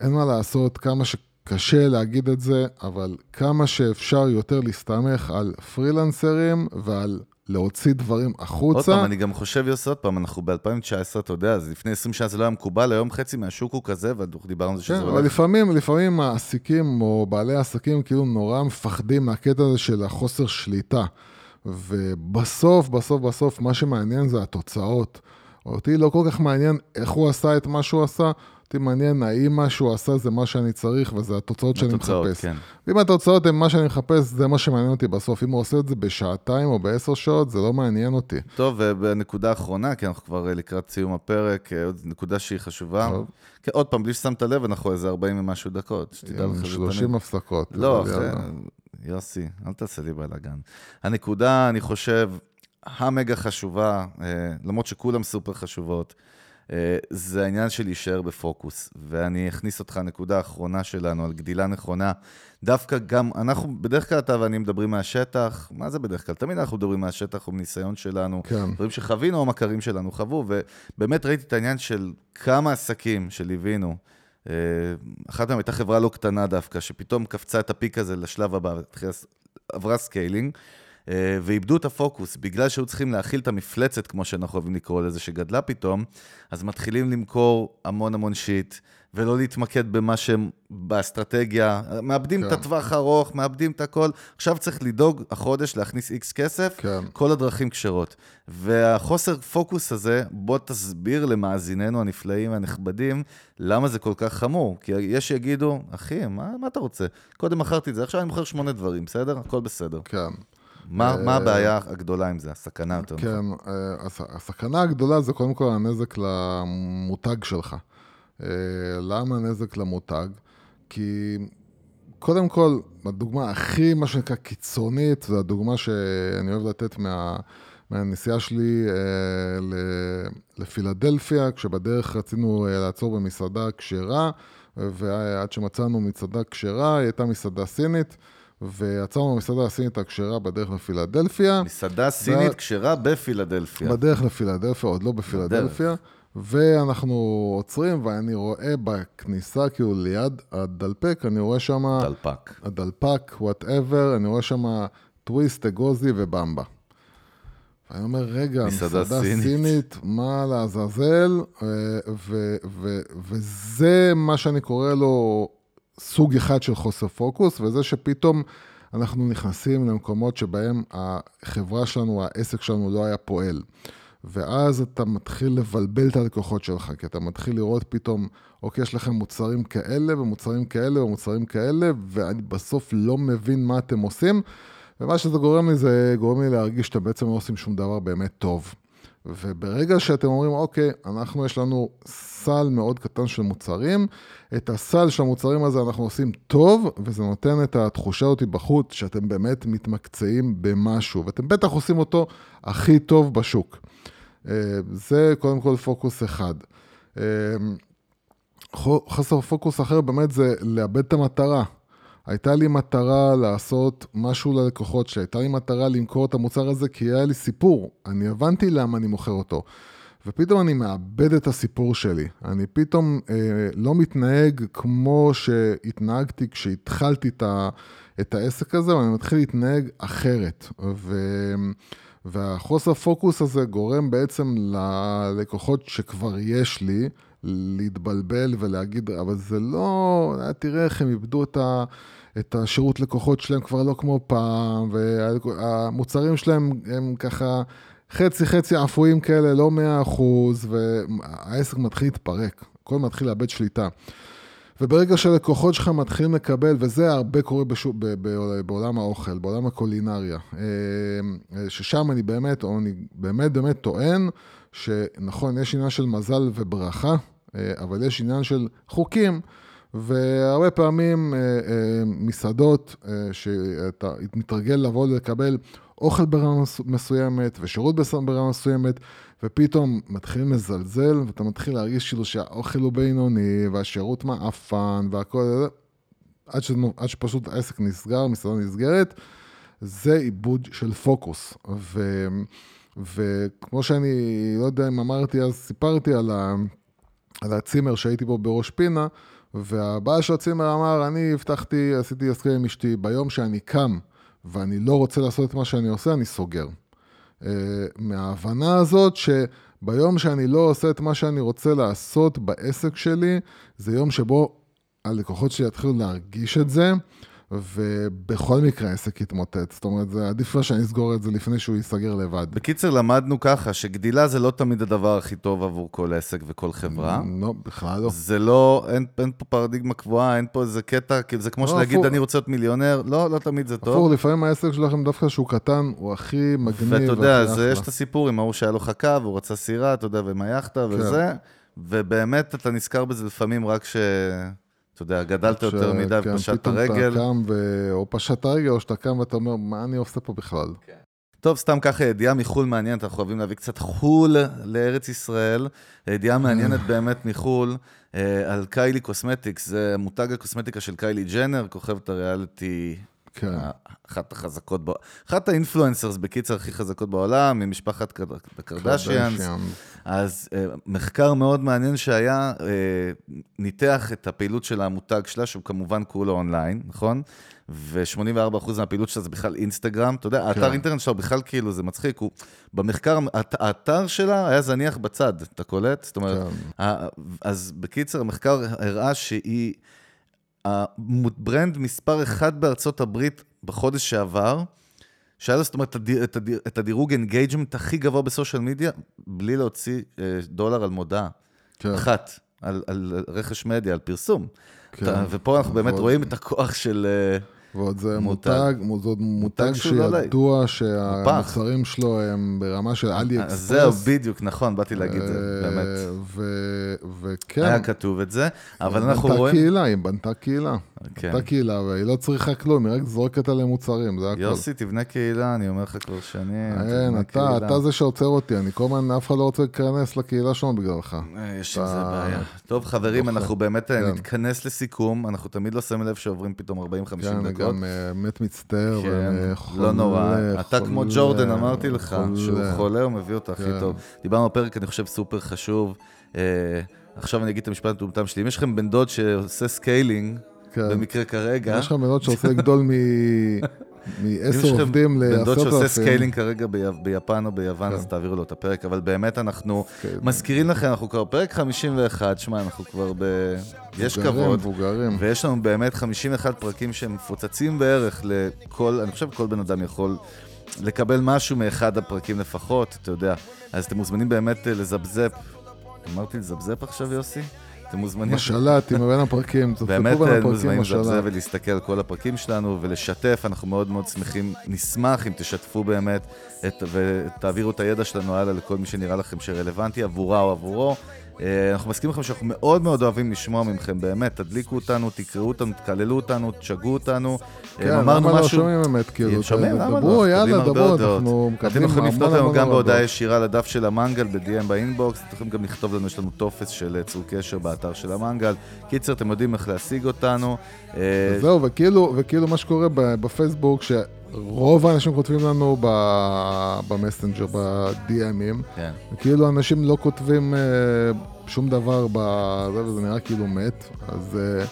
אין מה לעשות, כמה שקשה להגיד את זה, אבל כמה שאפשר יותר להסתמך על פרילנסרים ועל להוציא דברים עוד החוצה. פעם, אני גם חושב, יוסי, עוד פעם, אנחנו ב-2019, אתה יודע, אז לפני 20 שנה זה לא היה מקובל, היום חצי מהשוק הוא כזה, ואנחנו דיברנו על זה כן, שזה אבל. לפעמים, לפעמים מעסיקים או בעלי עסקים כאילו נורא מפחדים מהקטע הזה של החוסר שליטה. ובסוף, בסוף, בסוף, מה שמעניין זה התוצאות. אותי לא כל כך מעניין איך הוא עשה את מה שהוא עשה, אותי מעניין האם מה שהוא עשה זה מה שאני צריך וזה התוצאות שאני התוצאות, מחפש. כן. ואם התוצאות הן מה שאני מחפש, זה מה שמעניין אותי בסוף. אם הוא עושה את זה בשעתיים או בעשר שעות, זה לא מעניין אותי. טוב, ובנקודה האחרונה, כי אנחנו כבר אה, לקראת סיום הפרק, אה, עוד נקודה שהיא חשובה. טוב. כן, עוד פעם, בלי ששמת לב, אנחנו איזה 40 ומשהו דקות, שתדע לך. עם זה 30 תמיד. הפסקות. לא, אחרי... יאללה. יוסי, אל תעשה לי בלאגן. הנקודה, אני חושב, המגה חשובה, אה, למרות שכולם סופר חשובות, אה, זה העניין של להישאר בפוקוס. ואני אכניס אותך, הנקודה האחרונה שלנו, על גדילה נכונה. דווקא גם, אנחנו, בדרך כלל אתה ואני מדברים מהשטח, מה זה בדרך כלל? תמיד אנחנו מדברים מהשטח ומניסיון שלנו. כן. דברים שחווינו או מכרים שלנו חוו, ובאמת ראיתי את העניין של כמה עסקים שליווינו. אה, אחת מהם הייתה חברה לא קטנה דווקא, שפתאום קפצה את ה peak הזה לשלב הבא, עברה scaling. אה, ואיבדו את הפוקוס. בגלל שהיו צריכים להכיל את המפלצת, כמו שאנחנו אוהבים לקרוא לזה, שגדלה פתאום, אז מתחילים למכור המון המון shit. ולא להתמקד במה שהם באסטרטגיה. מאבדים כן. את הטווח הארוך, מאבדים את הכל. עכשיו צריך לדאוג החודש להכניס איקס כסף, כן. כל הדרכים כשרות. והחוסר פוקוס הזה, בוא תסביר למאזיננו הנפלאים והנכבדים, למה זה כל כך חמור. כי יש שיגידו, אחי, מה, מה אתה רוצה? קודם מכרתי את זה, עכשיו אני מוכר שמונה דברים, בסדר? הכל בסדר. כן. מה, מה הבעיה הגדולה עם זה, הסכנה יותר כן, נכון? הסכנה הגדולה זה קודם כל הנזק למותג שלך. אה, למה נזק למותג? כי קודם כל, הדוגמה הכי, מה שנקרא, קיצונית, זו הדוגמה שאני אוהב לתת מה, מהנסיעה שלי אה, לפילדלפיה, כשבדרך רצינו אה, לעצור במסעדה כשרה, ועד שמצאנו מסעדה כשרה, היא הייתה מסעדה סינית. ועצרנו במסעדה הסינית הכשרה בדרך לפילדלפיה. מסעדה סינית כשרה בפילדלפיה. בדרך לפילדלפיה, עוד לא בפילדלפיה. בדרך. ואנחנו עוצרים, ואני רואה בכניסה, כאילו ליד הדלפק, אני רואה שם... דלפק. הדלפק, whatever, אני רואה שם טוויסט, אגוזי ובמבה. ואני אומר, רגע, מסעדה, מסעדה סינית. סינית, מה לעזאזל? אה, וזה מה שאני קורא לו סוג אחד של חוסר פוקוס, וזה שפתאום אנחנו נכנסים למקומות שבהם החברה שלנו, העסק שלנו לא היה פועל. ואז אתה מתחיל לבלבל את הלקוחות שלך, כי אתה מתחיל לראות פתאום, אוקיי, יש לכם מוצרים כאלה ומוצרים כאלה ומוצרים כאלה, ואני בסוף לא מבין מה אתם עושים, ומה שזה גורם לי זה גורם לי להרגיש שאתם בעצם לא עושים שום דבר באמת טוב. וברגע שאתם אומרים, אוקיי, אנחנו, יש לנו סל מאוד קטן של מוצרים, את הסל של המוצרים הזה אנחנו עושים טוב, וזה נותן את התחושה אותי בחוץ, שאתם באמת מתמקצעים במשהו, ואתם בטח עושים אותו הכי טוב בשוק. אה, זה קודם כל פוקוס אחד. אה, חסר פוקוס אחר באמת זה לאבד את המטרה. הייתה לי מטרה לעשות משהו ללקוחות שלי, הייתה לי מטרה למכור את המוצר הזה כי היה לי סיפור, אני הבנתי למה אני מוכר אותו. ופתאום אני מאבד את הסיפור שלי. אני פתאום אה, לא מתנהג כמו שהתנהגתי כשהתחלתי את, ה, את העסק הזה, ואני מתחיל להתנהג אחרת. ו... והחוסר פוקוס הזה גורם בעצם ללקוחות שכבר יש לי, להתבלבל ולהגיד, אבל זה לא, תראה איך הם איבדו את, ה, את השירות לקוחות שלהם כבר לא כמו פעם, והמוצרים שלהם הם ככה חצי חצי אפויים כאלה, לא מאה אחוז, והעסק מתחיל להתפרק, הכל מתחיל לאבד שליטה. וברגע שהלקוחות שלך מתחילים לקבל, וזה הרבה קורה בשוק, ב, ב, בעולם האוכל, בעולם הקולינריה, אה, ששם אני באמת, או אני באמת באמת טוען, שנכון, יש עניין של מזל וברכה, אה, אבל יש עניין של חוקים. והרבה פעמים מסעדות שאתה מתרגל לבוא לקבל אוכל ברמה מסוימת ושירות ברמה מסוימת, ופתאום מתחילים לזלזל, ואתה מתחיל להרגיש כאילו שהאוכל הוא בינוני, והשירות מעפן, והכל, עד, ש... עד שפשוט העסק נסגר, מסעדה נסגרת, זה עיבוד של פוקוס. ו... וכמו שאני, לא יודע אם אמרתי אז, סיפרתי על, ה... על הצימר שהייתי בו בראש פינה, והבעל של הצימר אמר, אני הבטחתי, עשיתי הסכם עם אשתי, ביום שאני קם ואני לא רוצה לעשות את מה שאני עושה, אני סוגר. אה, מההבנה הזאת שביום שאני לא עושה את מה שאני רוצה לעשות בעסק שלי, זה יום שבו הלקוחות שלי יתחילו להרגיש את זה, ובכל מקרה העסק יתמוטט. זאת אומרת, זה עדיף שאני אסגור את זה לפני שהוא ייסגר לבד. בקיצר, למדנו ככה, שגדילה זה לא תמיד הדבר הכי טוב עבור כל עסק וכל חברה. לא, בכלל לא. זה לא, אין, אין פה פרדיגמה קבועה, אין פה איזה קטע, כאילו זה כמו לא, שלהגיד, אני רוצה להיות מיליונר, לא, לא תמיד זה טוב. הפוך, לפעמים העסק שלכם דווקא שהוא קטן, הוא הכי מגניב. ואתה יודע, זה, יש את הסיפור עם ההוא שהיה לו חכה, והוא רצה סירה, אתה יודע, ועם היאכטה כן. וזה, ובאמת אתה נזכר בזה לפעמים רק ש... אתה יודע, גדלת יותר מדי כן, ופשט את הרגל. פתאום אתה קם, ו... או פשט את הרגל, או שאתה קם ואתה אומר, מה אני עושה פה בכלל? כן. טוב, סתם ככה ידיעה מחו"ל מעניינת, אנחנו אוהבים להביא קצת חו"ל לארץ ישראל. ידיעה מעניינת באמת מחו"ל, אה, על קיילי קוסמטיקס, זה מותג הקוסמטיקה של קיילי ג'נר, כוכבת הריאליטי כן. אחת החזקות, אחת ה influencers, בקיצר, הכי חזקות בעולם, ממשפחת קר- הקרדשיאנס. קרדשיאן. אז אה, מחקר מאוד מעניין שהיה, אה, ניתח את הפעילות של המותג שלה, שהוא כמובן כולו אונליין, נכון? ו-84% מהפעילות שלה זה בכלל אינסטגרם. אתה יודע, האתר אינטרנט שלה בכלל כאילו, זה מצחיק, הוא... במחקר, האת- האתר שלה היה זניח בצד, אתה קולט? זאת אומרת, כן. ה- אז בקיצר, המחקר הראה שהיא ה brand מספר אחד בארצות הברית בחודש שעבר, שהיה לו, זאת אומרת, את הדיר- את הדירוג engagement הכי גבוה ב social media, בלי להוציא אה, דולר על מודעה. כן. אחת, על, על רכש מדיה, על פרסום. כן. אתה, ופה אנחנו באמת רואים את הכוח של... אה, ועוד זה מותג. מותג, מותג שהוא לא. שידוע שהמוצרים שלו הם ברמה של אלי אז אקספרס. זהו, בדיוק, נכון, באתי להגיד את זה, אה, באמת. וכן, היה כתוב את זה, אבל אנחנו בנתה רואים... קהילה, היא בנתה קהילה. כן. בנתה קהילה, והיא לא צריכה כלום, היא רק זורקת עליהם מוצרים, זה הכל. יוסי, תבנה קהילה, אני אומר לך כבר שנים. אין, אתה, קהילה. אתה זה שעוצר אותי, אני כל הזמן, אף אחד לא רוצה להיכנס לקהילה שלנו בגללך. אה, יש עם זה אתה- בעיה. טוב, חברים. אנחנו באמת אה, כן. נתכנס לסיכום, אנחנו תמיד לא שמים לב שעוברים פתאום 40-50 כן, אני דקות. גם אה, באמת מצטער, כן, חולה. לא נורא. אתה כמו חולה, ג'ורדן, אמרתי לך, חולה. שהוא חולה, הוא מביא אותה הכי כן. טוב. דיברנו על פרק, אני חושב, סופר חשוב. עכשיו אני אגיד את המשפט המטומטם שלי. אם יש לכם בן דוד שעושה סקיילינג, כן. במקרה כרגע, יש לך מנות שעושה לגדול מ- אם יש מעשר לכם עובדים בן דוד שעושה סקיילינג. כרגע בי- ביפן או ביוון, כן. אז תעבירו לו את הפרק. אבל באמת אנחנו. מזכירים לכם, אנחנו כבר פרק 51, שמע, אנחנו כבר ב... יש כבוד. מבוגרים. ויש לנו באמת 51 פרקים שהם מפוצצים בערך לכל, אני חושב כל בן אדם יכול לקבל משהו מאחד הפרקים לפחות, אתה יודע. אז אתם מוזמנים באמת אה, לזפזפ. אמרתי לזפזפ עכשיו, יוסי? אתם מוזמנים... משל"ט עם בין הפרקים, באמת בין הפרקים מוזמנים לזפזפ משל"ט. ולהסתכל על כל הפרקים שלנו ולשתף, אנחנו מאוד מאוד שמחים, נשמח אם תשתפו באמת את, ותעבירו את הידע שלנו הלאה לכל מי שנראה לכם שרלוונטי עבורה או עבורו. אה, אנחנו מסכימים לכם שאנחנו מאוד מאוד אוהבים לשמוע מכם, באמת, תדליקו אותנו, תקראו אותנו, תקללו אותנו, תשגעו אותנו. אה, כן, אמרנו למה לא משהו- שומעים באמת, כאילו, שומעים, למה לא? דברו, אנחנו יאללה, מקבלים דברו. אנחנו אתם מקבלים יכולים לפנות לנו גם בהודעה. ישירה לדף של המנגל ב-DM ב inbox, אתם יכולים גם לכתוב לנו, יש לנו טופס של אה, צור קשר באתר של המנגל. קיצר, אתם יודעים איך להשיג אותנו. אה, זהו, וכאילו, מה שקורה בפייסבוק, שרוב האנשים כותבים לנו ב- במסנג'ר, ב-DMים, כן. וכאילו אנשים לא כותבים אה, שום דבר בזה, וזה נראה כאילו מת, אז אה,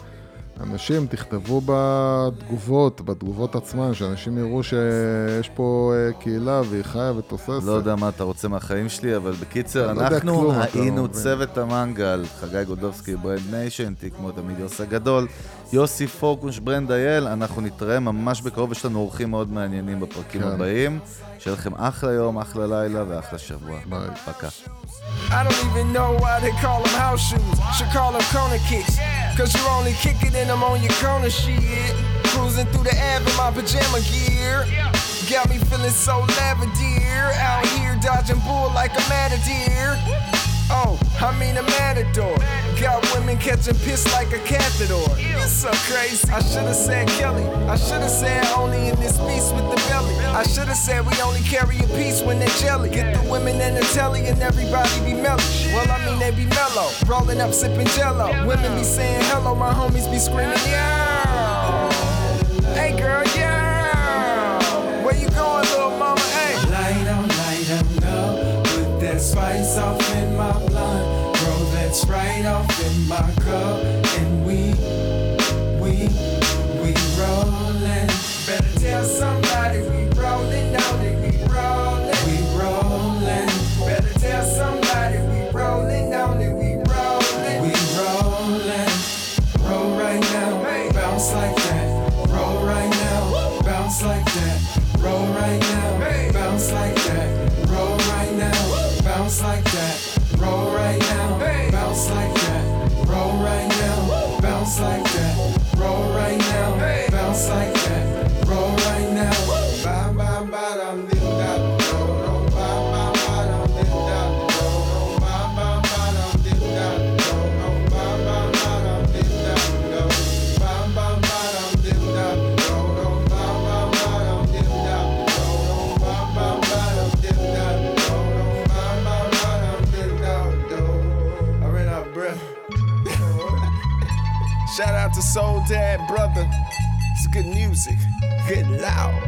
אנשים תכתבו בתגובות, בתגובות עצמן, שאנשים יראו שיש פה אה, קהילה והיא חיה ותוססת. לא יודע מה אתה רוצה מהחיים שלי, אבל בקיצר, לא אנחנו לא היינו. צוות המנגל, חגי גולדובסקי, Brand Nation, תיק כמו תמיד יוסי הגדול, יוסי פורקוש, ברנד אייל, אנחנו נתראה ממש בקרוב, יש לנו אורחים מאוד מעניינים בפרקים כן. הבאים. שיהיה לכם אחלה יום, אחלה לילה ואחלה שבוע. ביי. פקה. I don't even know why they call them house shoes. Should call them corner kicks. Cause you only kicking in them on your corner shit. Cruising through the Ave in my pajama gear. Got me feeling so lavender. Out here dodging bull like a matador. Oh, I mean a matador. Got women catching piss like a catheter. It's so crazy. I should've said Kelly. I should've said only in this piece with the belly. I should've said we only carry a piece when they're jelly. Get the women in the telly and everybody be mellow. Well, I mean they be mellow. Rolling up sipping jello. Women be saying hello, my homies be screaming, yeah. Hey girl. My cup. Brother. It's good music, good loud.